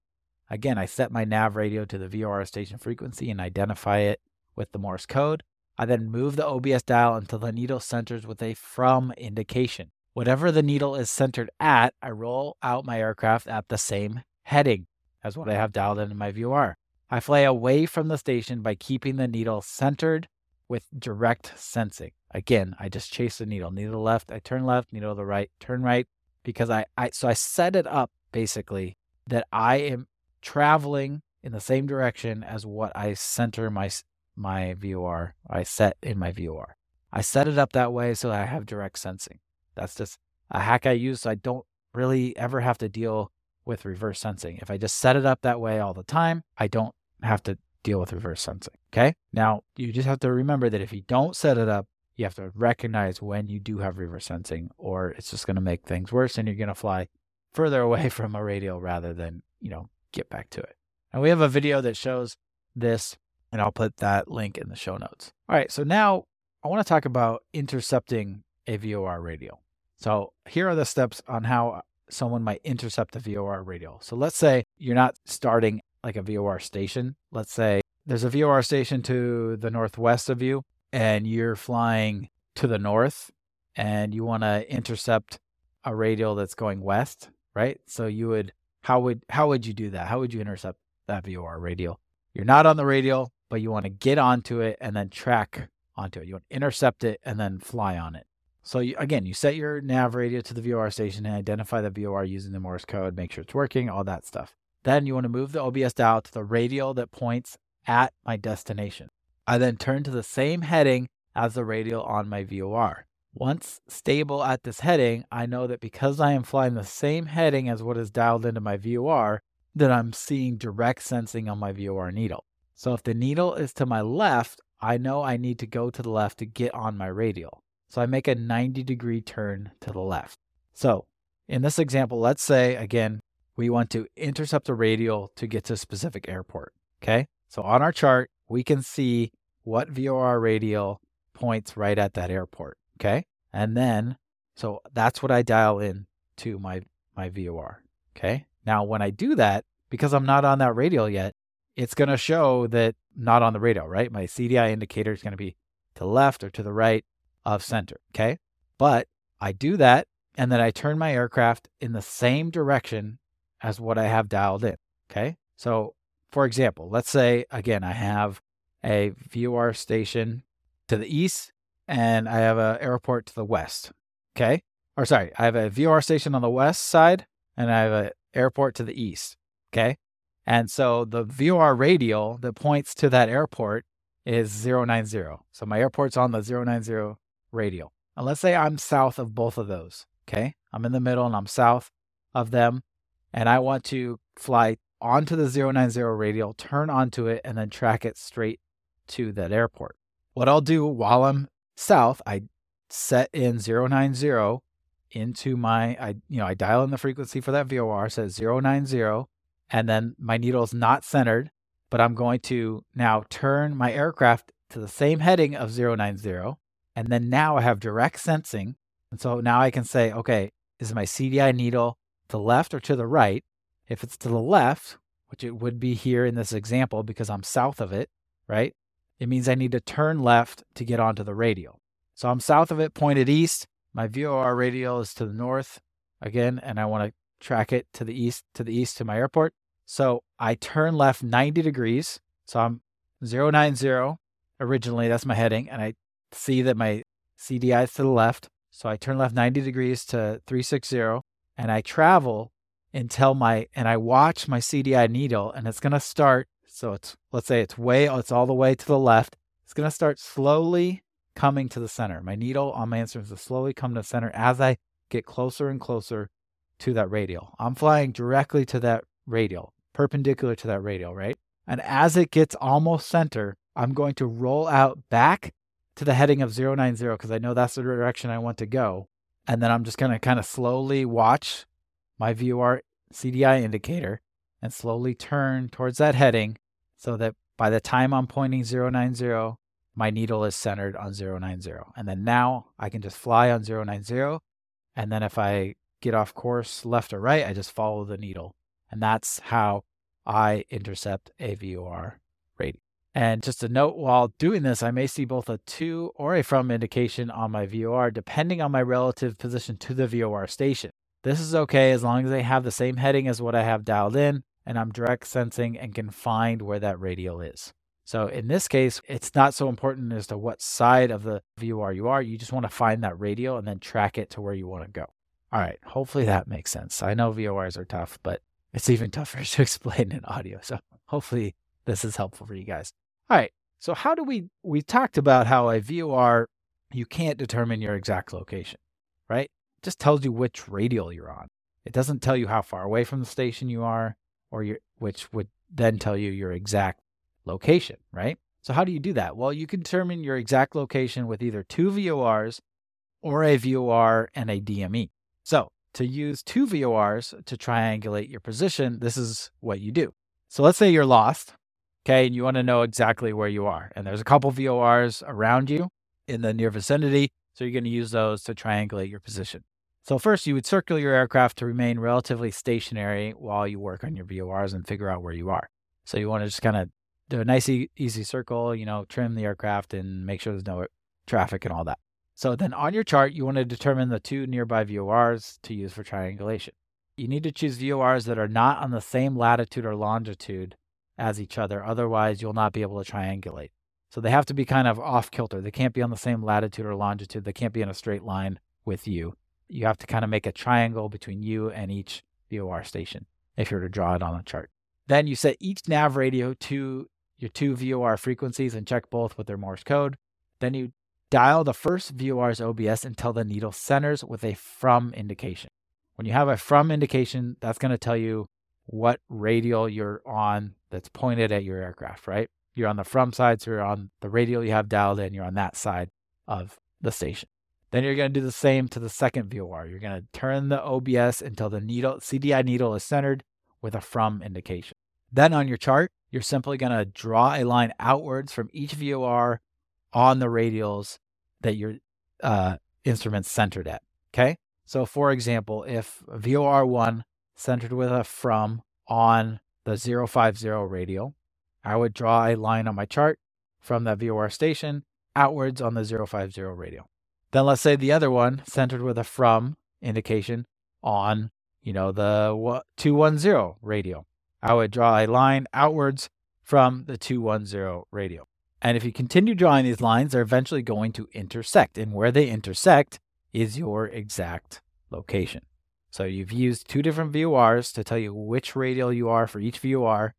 Speaker 1: again, I set my nav radio to the VOR station frequency and identify it with the Morse code. I then move the OBS dial until the needle centers with a from indication. Whatever the needle is centered at, I roll out my aircraft at the same heading as what I have dialed in my VOR. I fly away from the station by keeping the needle centered with direct sensing. Again, I just chase the needle. Needle left, I turn left, needle to the right, turn right, because I, I so I set it up basically that I am traveling in the same direction as what I center my my VOR, I set in my VOR. I set it up that way so I have direct sensing. That's just a hack I use so I don't really ever have to deal with reverse sensing. If I just set it up that way all the time, I don't have to deal with reverse sensing. Okay. Now, you just have to remember that if you don't set it up, you have to recognize when you do have reverse sensing, or it's just going to make things worse and you're going to fly further away from a radial rather than, you know, get back to it. And we have a video that shows this and I'll put that link in the show notes. All right, so now I want to talk about intercepting a VOR radial. So here are the steps on how uh, someone might intercept a VOR radial. So let's say you're not starting like a VOR station. Let's say there's a VOR station to the northwest of you and you're flying to the north and you want to intercept a radial that's going west, right? So you would how would how would you do that? How would you intercept that VOR radial? You're not on the radial, but you want to get onto it and then track onto it. You want to intercept it and then fly on it. So you, again, you set your nav radio to the VOR station and identify the VOR using the Morse code, make sure it's working, all that stuff. Then you want to move the OBS dial to the radial that points at my destination. I then turn to the same heading as the radial on my VOR. Once stable at this heading, I know that because I am flying the same heading as what is dialed into my VOR, that I'm seeing direct sensing on my VOR needle. So if the needle is to my left, I know I need to go to the left to get on my radial. So I make a 90 degree turn to the left. So in this example, let's say again, we want to intercept a radial to get to a specific airport. Okay. So on our chart, we can see what VOR radial points right at that airport. Okay. And then, so that's what I dial in to my, my VOR. Okay. Now, when I do that, because I'm not on that radial yet, it's going to show that not on the radial, right? My CDI indicator is going to be to the left or to the right of center. Okay. But I do that and then I turn my aircraft in the same direction as what I have dialed in. Okay. So, for example, let's say again, I have a VOR station to the east and I have an airport to the west. Okay. Or sorry, I have a VOR station on the west side and I have an airport to the east. Okay. And so the VOR radial that points to that airport is 090. So my airport's on the 090 radial. And let's say I'm south of both of those. Okay. I'm in the middle and I'm south of them. And I want to fly onto the 090 radial, turn onto it, and then track it straight to that airport. What I'll do while I'm south, I set in 090 into my I you know, I dial in the frequency for that VOR, says 090, and then my needle is not centered, but I'm going to now turn my aircraft to the same heading of 090, and then now I have direct sensing. And so now I can say, okay, is my CDI needle to the left or to the right? If it's to the left, which it would be here in this example because I'm south of it, right? It means I need to turn left to get onto the radial. So I'm south of it, pointed east. My VOR radial is to the north again, and I want to track it to the east, to the east to my airport. So I turn left 90 degrees. So I'm 090 originally, that's my heading, and I see that my CDI is to the left. So I turn left 90 degrees to 360 and I travel until my and I watch my CDI needle and it's going to start so it's let's say it's way it's all the way to the left. It's going to start slowly coming to the center. My needle on my instrument is slowly come to the center as I get closer and closer to that radial. I'm flying directly to that radial, perpendicular to that radial, right? And as it gets almost center, I'm going to roll out back to the heading of 090 because I know that's the direction I want to go. And then I'm just going to kind of slowly watch my VOR CDI indicator and slowly turn towards that heading so that by the time I'm pointing 090, my needle is centered on 090. And then now I can just fly on 090. And then if I get off course left or right, I just follow the needle. And that's how I intercept a VOR radial. And just a note while doing this, I may see both a to or a from indication on my VOR depending on my relative position to the VOR station. This is okay as long as they have the same heading as what I have dialed in and I'm direct sensing and can find where that radial is. So in this case, it's not so important as to what side of the VOR you are. You just want to find that radial and then track it to where you want to go. All right, hopefully that makes sense. I know VORs are tough, but it's even tougher to explain in audio. So hopefully this is helpful for you guys. All right, so how do we, we talked about how a VOR, you can't determine your exact location, right? It just tells you which radial you're on. It doesn't tell you how far away from the station you are, or your, which would then tell you your exact location, right? So how do you do that? Well, you can determine your exact location with either two VORs or a VOR and a DME. So to use two VORs to triangulate your position, this is what you do. So let's say you're lost, okay, and you want to know exactly where you are. And there's a couple VORs around you in the near vicinity. So you're going to use those to triangulate your position. So first, you would circle your aircraft to remain relatively stationary while you work on your VORs and figure out where you are. So you want to just kind of do a nice easy circle, you know, trim the aircraft and make sure there's no traffic and all that. So then on your chart, you want to determine the two nearby VORs to use for triangulation. You need to choose VORs that are not on the same latitude or longitude as each other. Otherwise, you'll not be able to triangulate. So they have to be kind of off kilter. They can't be on the same latitude or longitude. They can't be in a straight line with you. You have to kind of make a triangle between you and each VOR station if you're to draw it on a chart. Then you set each nav radio to your two VOR frequencies and check both with their Morse code. Then you dial the first VOR's OBS until the needle centers with a from indication. When you have a from indication, that's going to tell you what radial you're on that's pointed at your aircraft, right? You're on the from side, so you're on the radial you have dialed in, you're on that side of the station. Then you're going to do the same to the second VOR. You're going to turn the OBS until the needle CDI needle is centered with a from indication. Then on your chart, you're simply going to draw a line outwards from each VOR on the radials that your uh, instrument's centered at. Okay. So, for example, if VOR1 centered with a from on the 050 radial, I would draw a line on my chart from that VOR station outwards on the 050 radial. Then let's say the other one centered with a from indication on, you know, the 210 radial. I would draw a line outwards from the 210 radial. And if you continue drawing these lines, they're eventually going to intersect. And where they intersect is your exact location. So you've used two different VORs to tell you which radial you are for each VOR,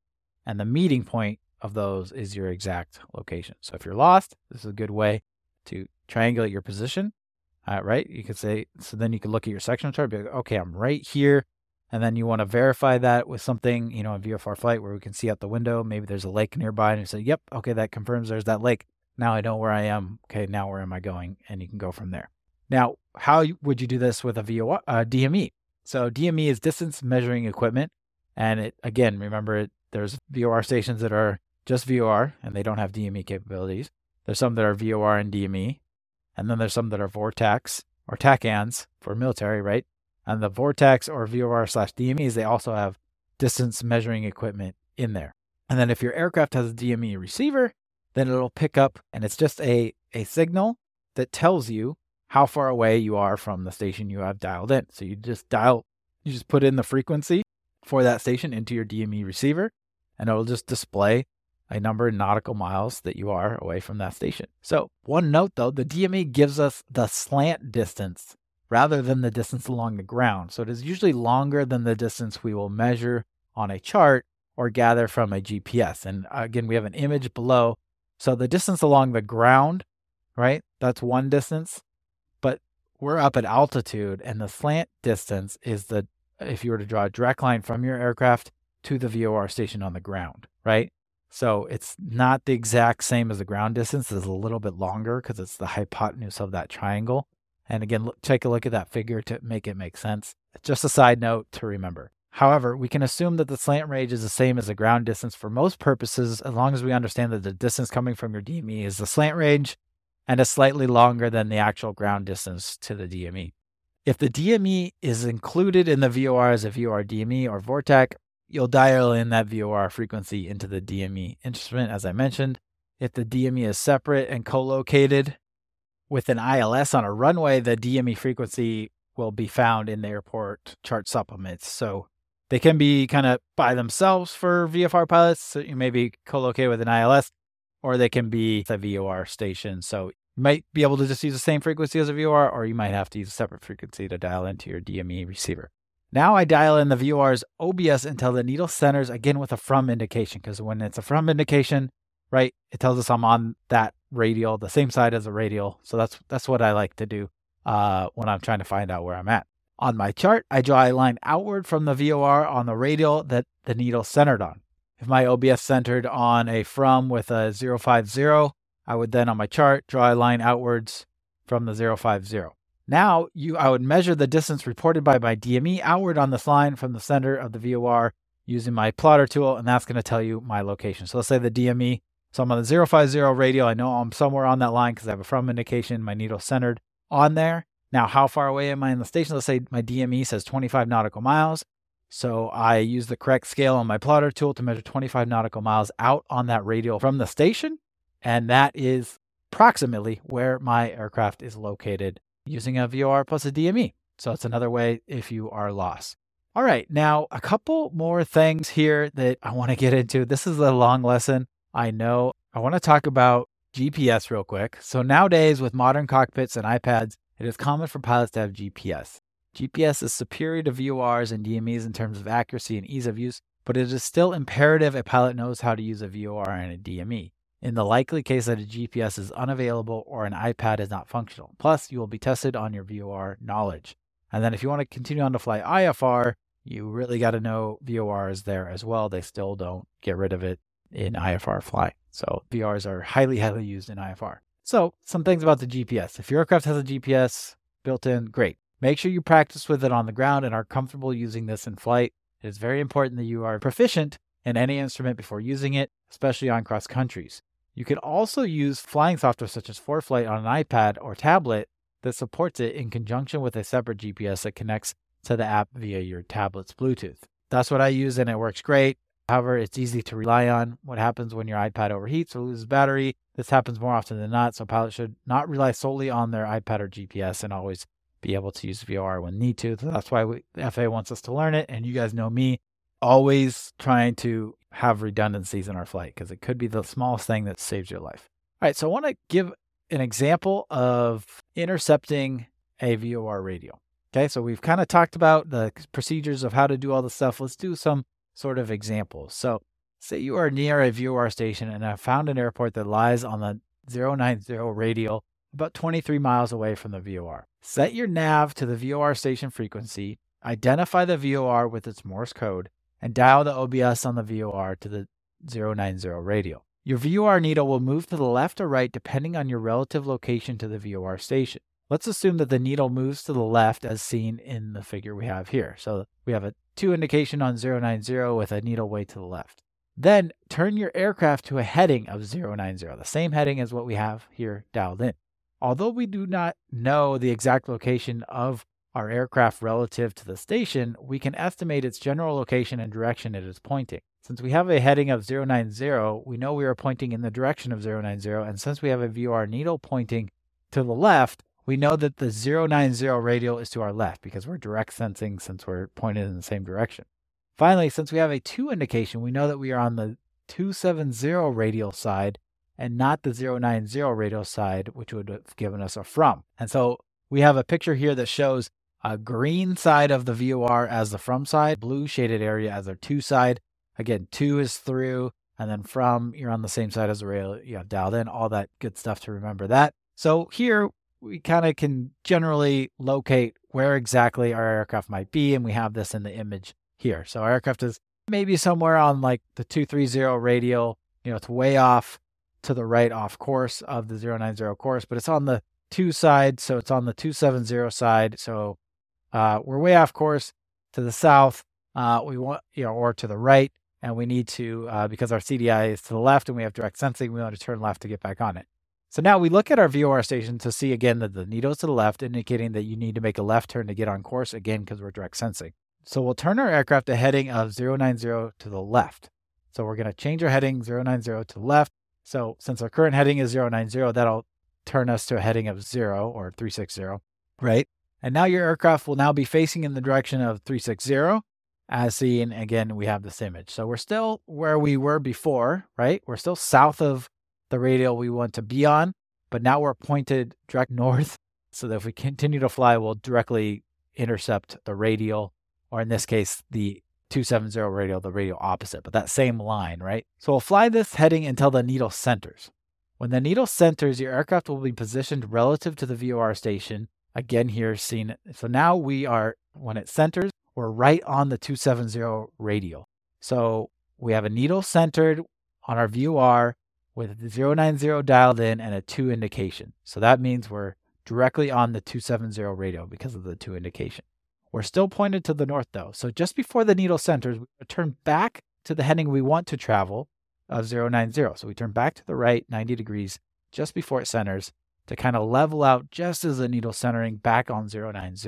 Speaker 1: and the meeting point of those is your exact location. So if you're lost, this is a good way to triangulate your position. Uh, right? You could say, so then you could look at your sectional chart, be like, okay, I'm right here. And then you want to verify that with something, you know, a VFR flight where we can see out the window. Maybe there's a lake nearby, and you say, yep, okay, that confirms there's that lake. Now I know where I am. Okay, now where am I going? And you can go from there. Now, how would you do this with a VOR, uh, DME? So DME is distance measuring equipment, and it again, remember, it, there's VOR stations that are just VOR and they don't have DME capabilities. There's some that are VOR and DME, and then there's some that are VORTACs or TACANs for military, right? And the VORTACs or VOR slash DMEs, they also have distance measuring equipment in there. And then if your aircraft has a DME receiver, then it'll pick up and it's just a, a signal that tells you how far away you are from the station you have dialed in. So you just dial, you just put in the frequency for that station into your DME receiver, and it'll just display a number of nautical miles that you are away from that station. So, one note though, the DME gives us the slant distance rather than the distance along the ground. So, it is usually longer than the distance we will measure on a chart or gather from a GPS. And uh, again, we have an image below. So, the distance along the ground, right? That's one distance. But we're up at altitude, and the slant distance is the, if you were to draw a direct line from your aircraft to the VOR station on the ground, right? So it's not the exact same as the ground distance. It's a little bit longer because it's the hypotenuse of that triangle. And again, look, take a look at that figure to make it make sense. Just a side note to remember. However, we can assume that the slant range is the same as the ground distance for most purposes as long as we understand that the distance coming from your DME is the slant range and is slightly longer than the actual ground distance to the DME. If the DME is included in the VOR as a VOR DME or VORTAC, you'll dial in that VOR frequency into the DME instrument, as I mentioned. If the DME is separate and co located with an ILS on a runway, the DME frequency will be found in the airport chart supplements. So they can be kind of by themselves for VFR pilots. So you may be co located with an ILS, or they can be a VOR station. So you might be able to just use the same frequency as a VOR, or you might have to use a separate frequency to dial into your DME receiver. Now I dial in the VOR's OBS until the needle centers again with a from indication, because when it's a from indication, right, it tells us I'm on that radial, the same side as the radial. So that's that's what I like to do uh, when I'm trying to find out where I'm at. On my chart, I draw a line outward from the VOR on the radial that the needle centered on. If my OBS centered on a from with a 050, I would then on my chart draw a line outwards from the 050. Now you I would measure the distance reported by my DME outward on this line from the center of the VOR using my plotter tool, and that's going to tell you my location. So let's say the DME. So I'm on the 050 radial. I know I'm somewhere on that line because I have a from indication, my needle centered on there. Now, how far away am I in the station? Let's say my DME says 25 nautical miles. So I use the correct scale on my plotter tool to measure 25 nautical miles out on that radial from the station. And that is approximately where my aircraft is located using a VOR plus a DME. So it's another way if you are lost. All right, now a couple more things here that I want to get into. This is a long lesson. I know. I want to talk about GPS real quick. So nowadays, with modern cockpits and iPads, it is common for pilots to have GPS. GPS is superior to VORs and DMEs in terms of accuracy and ease of use, but it is still imperative a pilot knows how to use a VOR and a DME in the likely case that a GPS is unavailable or an iPad is not functional. Plus, you will be tested on your VOR knowledge. And then if you want to continue on to fly IFR, you really got to know VOR is there as well. They still don't get rid of it in IFR fly. So VORs are highly, highly used in IFR. So some things about the GPS. If your aircraft has a GPS built in, great. Make sure you practice with it on the ground and are comfortable using this in flight. It is very important that you are proficient in any instrument before using it, especially on cross countries. You can also use flying software such as ForeFlight on an iPad or tablet that supports it in conjunction with a separate GPS that connects to the app via your tablet's Bluetooth. That's what I use and it works great. However, it's easy to rely on. What happens when your iPad overheats or loses battery? This happens more often than not, so pilots should not rely solely on their iPad or GPS and always be able to use VOR when need to. So that's why we, the FAA wants us to learn it. And you guys know me, always trying to have redundancies in our flight because it could be the smallest thing that saves your life. All right, so I want to give an example of intercepting a VOR radial. Okay, so we've kind of talked about the procedures of how to do all the stuff. Let's do some sort of examples. So, say you are near a VOR station and have found an airport that lies on the 090 radial about 23 miles away from the VOR. Set your nav to the VOR station frequency, identify the VOR with its Morse code, and dial the OBS on the VOR to the 090 radial. Your VOR needle will move to the left or right depending on your relative location to the VOR station. Let's assume that the needle moves to the left as seen in the figure we have here. So we have a to indication on 090 with a needle way to the left. Then turn your aircraft to a heading of 090, the same heading as what we have here dialed in. Although we do not know the exact location of our aircraft relative to the station, we can estimate its general location and direction it is pointing. Since we have a heading of 090, we know we are pointing in the direction of 090, and since we have a VOR needle pointing to the left, we know that the 090 radial is to our left because we're direct sensing since we're pointed in the same direction. Finally, since we have a to indication, we know that we are on the 270 radial side and not the 090 radial side, which would have given us a from. And so we have a picture here that shows a green side of the VOR as the from side, blue shaded area as our to side. Again, to is through, and then from, you're on the same side as the radial you have dialed in, all that good stuff to remember that. So here we kind of can generally locate where exactly our aircraft might be, and we have this in the image here. So our aircraft is maybe somewhere on like the 230 radial, you know, it's way off to the right off course of the 090 course, but it's on the to side, so it's on the 270 side. So uh, we're way off course to the south. Uh, we want, you know, or to the right, and we need to uh, because our CDI is to the left and we have direct sensing. We want to turn left to get back on it. So now we look at our VOR station to see again that the needle is to the left, indicating that you need to make a left turn to get on course again because we're direct sensing. So we'll turn our aircraft to heading of 090 to the left. So we're going to change our heading 090 to the left. So since our current heading is 090, that'll turn us to a heading of 0 or 360, right? And now your aircraft will now be facing in the direction of 360 as seen again we have this image. So we're still where we were before, right? We're still south of the radial we want to be on, but now we're pointed direct north so that if we continue to fly, we'll directly intercept the radial, or in this case, the 270 radial, the radial opposite, but that same line, right? So we'll fly this heading until the needle centers. When the needle centers, your aircraft will be positioned relative to the VOR station. Again, here seen. So now we are, when it centers, we're right on the 270 radial. So we have a needle centered on our VOR with 090 dialed in and a to indication. So that means we're directly on the 270 radial because of the to indication. We're still pointed to the north though. So just before the needle centers, we turn back to the heading we want to travel of 090. So we turn back to the right 90 degrees just before it centers to kind of level out just as the needle centering back on 090.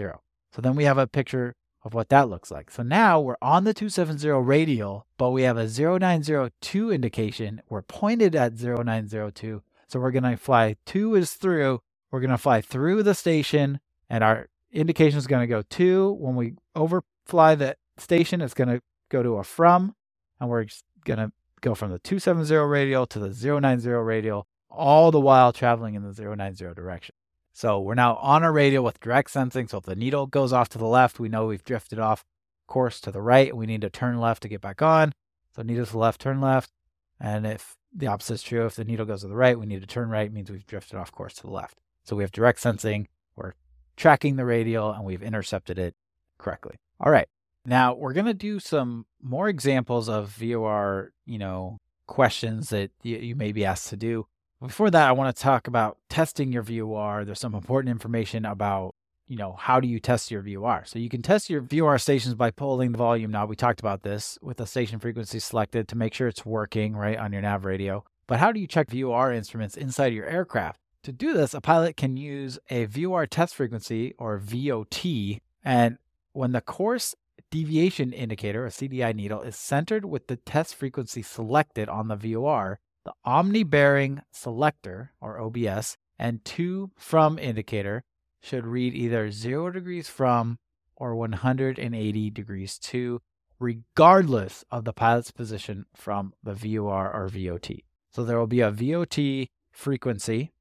Speaker 1: So then we have a picture of what that looks like. So now we're on the 270 radial, but we have a 0902 indication. We're pointed at 0902. So we're going to fly to is through. We're going to fly through the station, and our indication is going to go to. When we overfly the station, it's going to go to a from, and we're going to go from the 270 radial to the 090 radial, all the while traveling in the 090 direction. So we're now on a radial with direct sensing. So if the needle goes off to the left, we know we've drifted off course to the right. We need to turn left to get back on. So needle to the left, turn left. And if the opposite is true, if the needle goes to the right, we need to turn right, means we've drifted off course to the left. So we have direct sensing. We're tracking the radial and we've intercepted it correctly. All right. Now we're going to do some more examples of VOR, you know, questions that you, you may be asked to do. Before that, I want to talk about testing your VOR. There's some important information about, you know, how do you test your VOR? So you can test your VOR stations by pulling the volume knob. We talked about this with the station frequency selected to make sure it's working right on your nav radio. But how do you check VOR instruments inside your aircraft? To do this, a pilot can use a VOR test frequency or VOT. And when the course deviation indicator, a CDI needle, is centered with the test frequency selected on the VOR, the omni bearing selector, or OBS, and to from indicator should read either 0 degrees from or 180 degrees to, regardless of the pilot's position from the VOR or VOT. So there will be a VOT frequency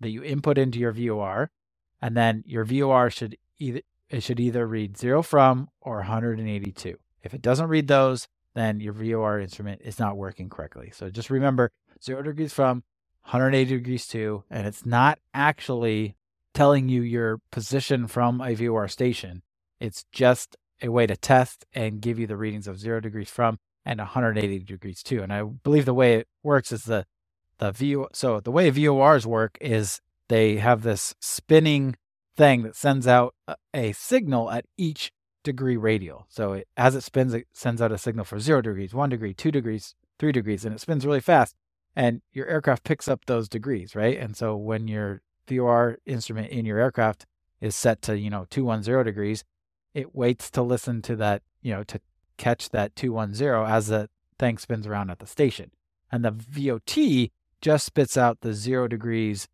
Speaker 1: that you input into your VOR, and then your VOR should either it should either read zero from or 182. If it doesn't read those, then your VOR instrument is not working correctly. So just remember zero degrees from, 180 degrees to, and it's not actually telling you your position from a VOR station. It's just a way to test and give you the readings of zero degrees from and 180 degrees to. And I believe the way it works is the the VO. So the way VORs work is they have this spinning thing that sends out a, a signal at each degree radial. So it, as it spins, it sends out a signal for zero degrees, one degree, two degrees, three degrees, and it spins really fast. And your aircraft picks up those degrees, right? And so when your VOR instrument in your aircraft is set to, you know, 210 degrees, it waits to listen to that, you know, to catch that 210 as the thing spins around at the station. And the VOT just spits out the zero degrees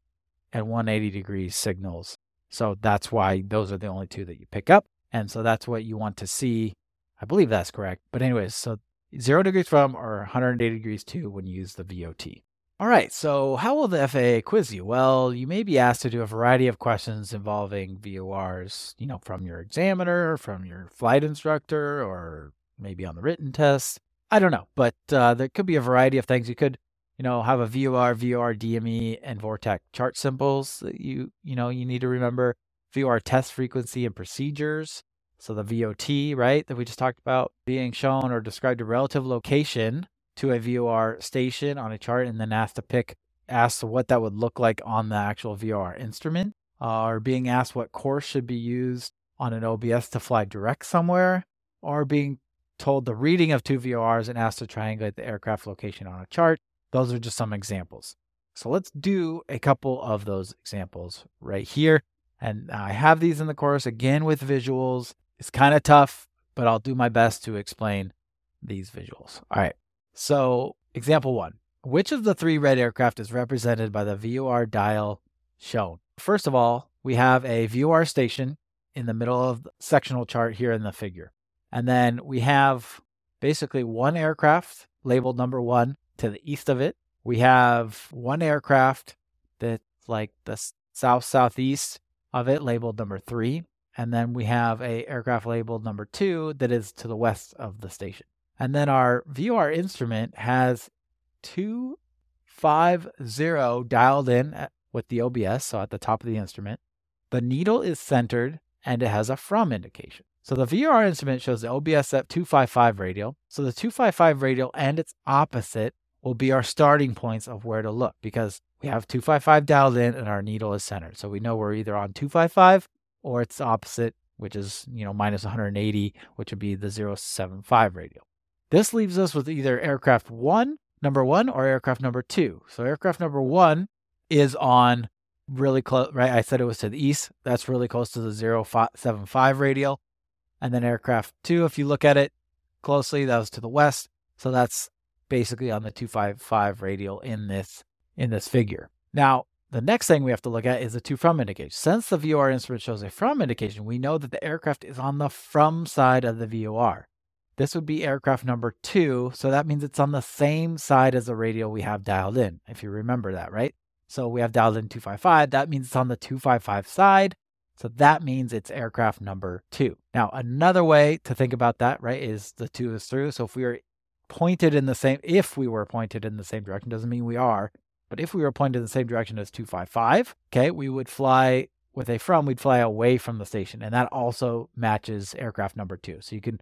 Speaker 1: and 180 degrees signals. So that's why those are the only two that you pick up. And so that's what you want to see. I believe that's correct. But, anyways, so zero degrees from or 180 degrees to when you use the VOT. All right, so how will the FAA quiz you? Well, you may be asked to do a variety of questions involving VORs, you know, from your examiner, from your flight instructor, or maybe on the written test. I don't know, but uh, there could be a variety of things. You could, you know, have a VOR, VOR, DME, and VORTAC chart symbols that you, you know, you need to remember. VOR test frequency and procedures. So the VOT, right, that we just talked about, being shown or described a relative location to a VOR station on a chart and then asked to pick, asked what that would look like on the actual VOR instrument, uh, or being asked what course should be used on an OBS to fly direct somewhere, or being told the reading of two VORs and asked to triangulate the aircraft location on a chart. Those are just some examples. So let's do a couple of those examples right here. And I have these in the course again with visuals. It's kind of tough, but I'll do my best to explain these visuals. All right. So, example one Which of the three red aircraft is represented by the VOR dial shown? First of all, we have a VOR station in the middle of the sectional chart here in the figure. And then we have basically one aircraft labeled number one to the east of it. We have one aircraft that's like the south southeast of it labeled number three. And then we have a aircraft labeled number two that is to the west of the station. And then our VOR instrument has 250 dialed in at, with the OBS, so at the top of the instrument. The needle is centered and it has a from indication. So the VOR instrument shows the OBS at 255 radial. So the 255 radial and its opposite will be our starting points of where to look because we have 255 dialed in and our needle is centered. So we know we're either on 255 or its opposite, which is, you know, minus 180, which would be the 075 radial. This leaves us with either aircraft one, number one, or aircraft number two. So aircraft number one is on really close, right? I said it was to the east. That's really close to the 075 radial. And then aircraft two, if you look at it closely, that was to the west. So that's basically on the 255 radial in this in this figure. Now, the next thing we have to look at is the to from indication. Since the VOR instrument shows a from indication, we know that the aircraft is on the from side of the VOR. This would be aircraft number to. So that means it's on the same side as the radial we have dialed in, if you remember that, right? So we have dialed in 255. That means it's on the 255 side. So that means it's aircraft number two. Now, another way to think about that, right, is the two is through. So if we are pointed in the same, if we were pointed in the same direction, doesn't mean we are, but if we were pointed in the same direction as 255, okay, we would fly with a from, we'd fly away from the station. And that also matches aircraft number two. So you can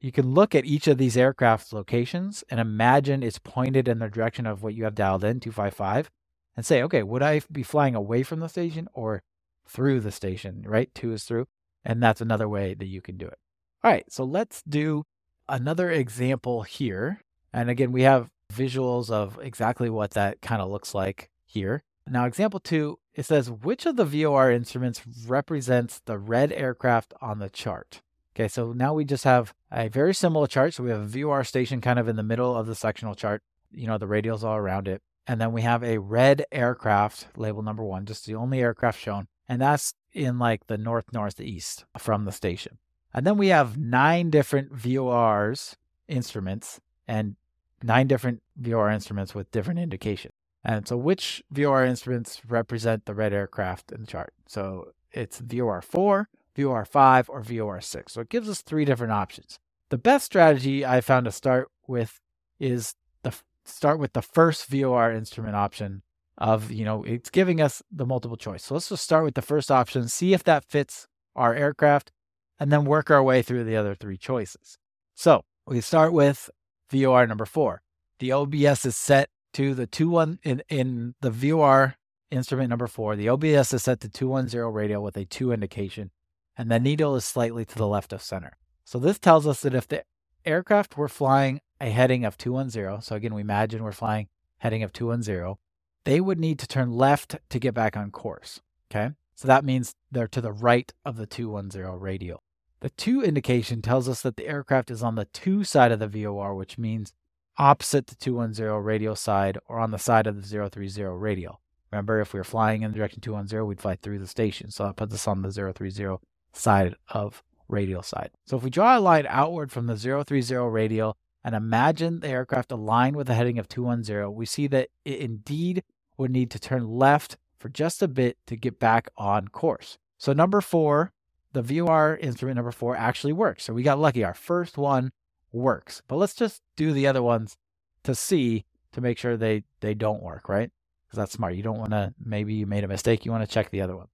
Speaker 1: you can look at each of these aircraft locations and imagine it's pointed in the direction of what you have dialed in, 255, and say, okay, would I be flying away from the station or through the station, right? To is through. And that's another way that you can do it. All right, so let's do another example here. And again, we have visuals of exactly what that kind of looks like here. Now, example two, it says, which of the VOR instruments represents the red aircraft on the chart? Okay, so now we just have a very similar chart. So we have a VOR station kind of in the middle of the sectional chart, you know, the radials all around it. And then we have a red aircraft, label number one, just the only aircraft shown. And that's in like the north northeast from the station. And then we have nine different VORs instruments and nine different VOR instruments with different indications. And so which VOR instruments represent the red aircraft in the chart? So it's VOR 4, VOR 5, or VOR 6. So it gives us three different options. The best strategy I found to start with is the start with the first VOR instrument option of, you know, it's giving us the multiple choice. So let's just start with the first option, see if that fits our aircraft, and then work our way through the other three choices. So we start with VOR number four. The OBS is set to the 2 1 in, in the VOR instrument number four. The OBS is set to 210 radial with a to indication, and the needle is slightly to the left of center. So this tells us that if the aircraft were flying a heading of 210, so again, we imagine we're flying heading of 210, they would need to turn left to get back on course. Okay. So that means they're to the right of the 210 radial. The to indication tells us that the aircraft is on the to side of the VOR, which means opposite the 210 radial side or on the side of the 030 radial. Remember, if we were flying in the direction 210, we'd fly through the station. So that puts us on the 030 side of radial side. So if we draw a line outward from the 030 radial and imagine the aircraft aligned with a heading of 210, we see that it indeed would need to turn left for just a bit to get back on course. So number four, the VOR instrument number four actually works. So we got lucky. Our first one works. But let's just do the other ones to see to make sure they they don't work, right? Because that's smart. You don't want to maybe you made a mistake. You want to check the other one.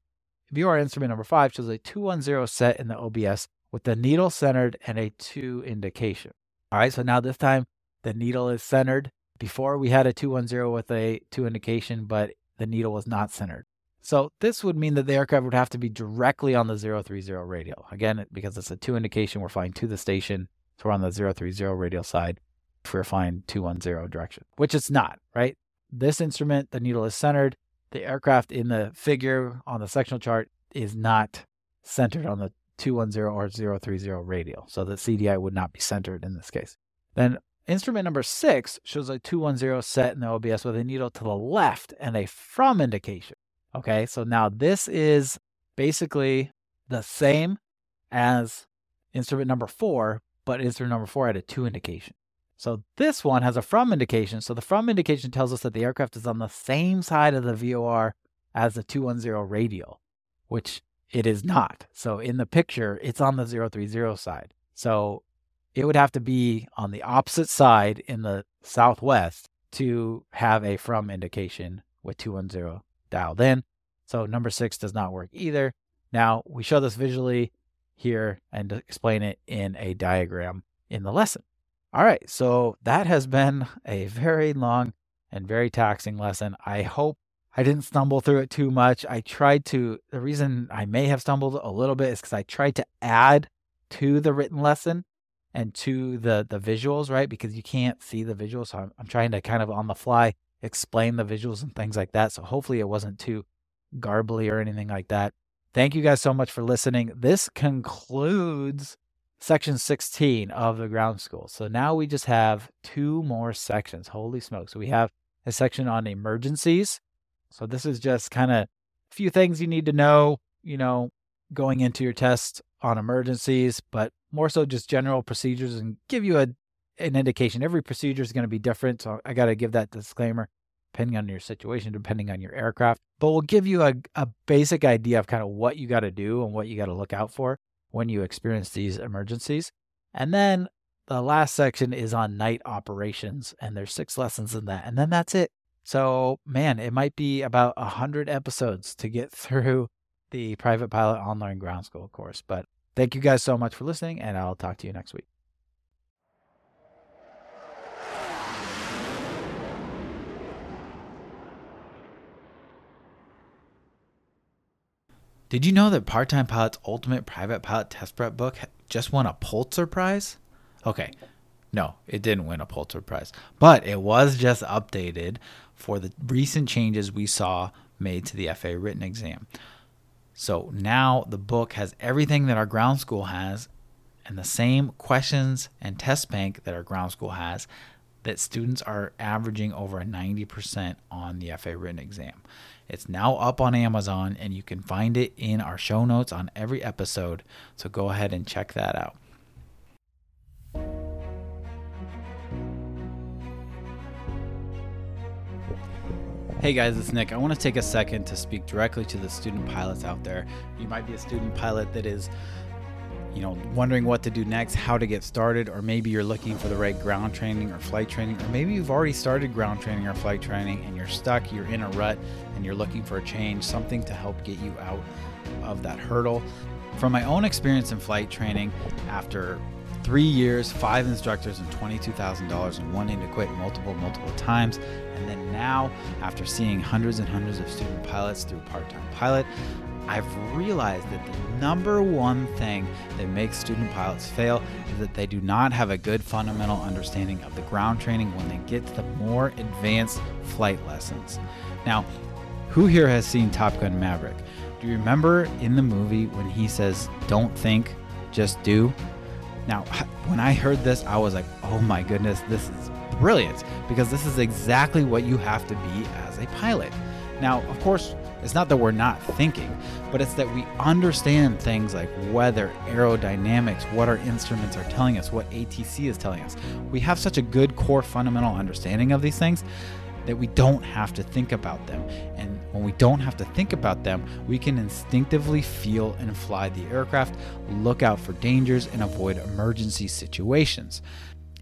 Speaker 1: VOR instrument number five shows a 210 set in the OBS with the needle centered and a to indication. All right, so now this time the needle is centered. Before we had a 210 with a to indication, but the needle was not centered. So this would mean that the aircraft would have to be directly on the 030 radial. Again, because it's a to indication, we're flying to the station. So we're on the 030 radial side if we're flying 210 direction, which it's not, right? This instrument, the needle is centered. The aircraft in the figure on the sectional chart is not centered on the 210 or 030 radial. So the CDI would not be centered in this case. Then instrument number six shows a 210 set in the OBS with a needle to the left and a from indication. Okay, so now this is basically the same as instrument number four, but instrument number four had a to indication. So this one has a from indication. So the from indication tells us that the aircraft is on the same side of the VOR as the 210 radial, which it is not. So in the picture, it's on the 030 side. So it would have to be on the opposite side in the southwest to have a from indication with 210 dialed in. So number six does not work either. Now we show this visually here and explain it in a diagram in the lesson. All right, so that has been a very long and very taxing lesson. I hope I didn't stumble through it too much. I tried to, the reason I may have stumbled a little bit is because I tried to add to the written lesson and to the the visuals, right? Because you can't see the visuals. So I'm, I'm trying to kind of on the fly explain the visuals and things like that. So hopefully it wasn't too garbly or anything like that. Thank you guys so much for listening. This concludes section 16 of the ground school. So now we just have two more sections. Holy smokes. So we have a section on emergencies. So this is just kind of a few things you need to know, you know, going into your test on emergencies, but more so just general procedures and give you a an indication. Every procedure is going to be different. So I got to give that disclaimer depending on your situation, depending on your aircraft. But we'll give you a, a basic idea of kind of what you got to do and what you got to look out for when you experience these emergencies. And then the last section is on night operations, and there's six lessons in that. And then that's it. So, man, it might be about a 100 episodes to get through the Private Pilot Online Ground School course. But thank you guys so much for listening, and I'll talk to you next week. Did you know that Part Time Pilot's Ultimate Private Pilot Test Prep book just won a Pulitzer Prize? Okay, no, it didn't win a Pulitzer Prize, but it was just updated for the recent changes we saw made to the FAA written exam. So now the book has everything that our ground school has and the same questions and test bank that our ground school has that students are averaging over a 90% on the FAA written exam. It's now up on Amazon and you can find it in our show notes on every episode. So go ahead and check that out. Hey guys, it's Nick. I want to take a second to speak directly to the student pilots out there. You might be a student pilot that is you know, wondering what to do next, how to get started, or maybe you're looking for the right ground training or flight training, or maybe you've already started ground training or flight training and you're stuck, you're in a rut, and you're looking for a change, something to help get you out of that hurdle. From my own experience in flight training, after three years, five instructors, and $22,000 and wanting to quit multiple, multiple times. And then now, after seeing hundreds and hundreds of student pilots through Part Time Pilot, I've realized that the number one thing that makes student pilots fail is that they do not have a good fundamental understanding of the ground training when they get to the more advanced flight lessons. Now, who here has seen Top Gun Maverick? Do you remember in the movie when he says, Don't think, just do? Now, when I heard this, I was like, oh my goodness, this is brilliant because this is exactly what you have to be as a pilot. Now, of course, it's not that we're not thinking, but it's that we understand things like weather, aerodynamics, what our instruments are telling us, what ATC is telling us. We have such a good core fundamental understanding of these things that we don't have to think about them. And when we don't have to think about them, we can instinctively feel and fly the aircraft, look out for dangers, and avoid emergency situations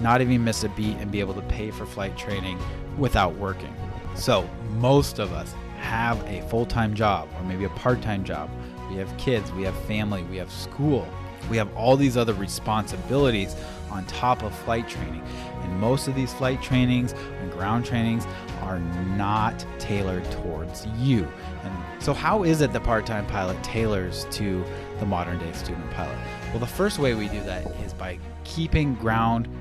Speaker 1: not even miss a beat and be able to pay for flight training without working. So, most of us have a full time job or maybe a part time job. We have kids, we have family, we have school, we have all these other responsibilities on top of flight training. And most of these flight trainings and ground trainings are not tailored towards you. And so, how is it the part time pilot tailors to the modern day student pilot? Well, the first way we do that is by keeping ground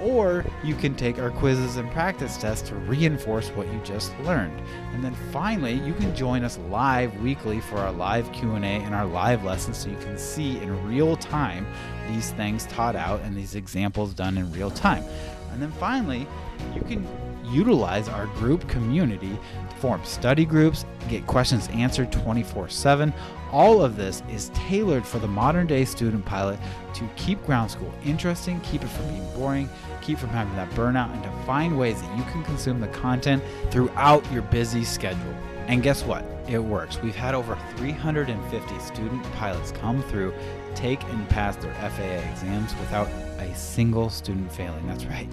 Speaker 1: or you can take our quizzes and practice tests to reinforce what you just learned. And then finally, you can join us live weekly for our live Q&A and our live lessons so you can see in real time these things taught out and these examples done in real time. And then finally, you can utilize our group community form study groups, get questions answered 24 7. All of this is tailored for the modern day student pilot to keep ground school interesting, keep it from being boring, keep from having that burnout, and to find ways that you can consume the content throughout your busy schedule. And guess what? It works. We've had over 350 student pilots come through, take and pass their FAA exams without a single student failing. That's right.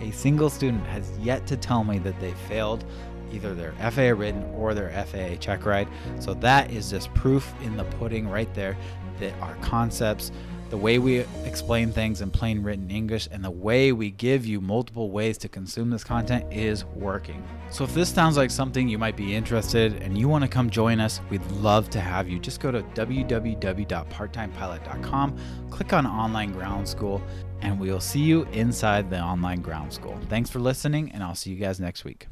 Speaker 1: A single student has yet to tell me that they failed either their FAA written or their FAA check ride. So that is just proof in the pudding right there that our concepts, the way we explain things in plain written English, and the way we give you multiple ways to consume this content is working. So if this sounds like something you might be interested in and you want to come join us, we'd love to have you. Just go to www.parttimepilot.com, click on online ground school, and we'll see you inside the online ground school. Thanks for listening, and I'll see you guys next week.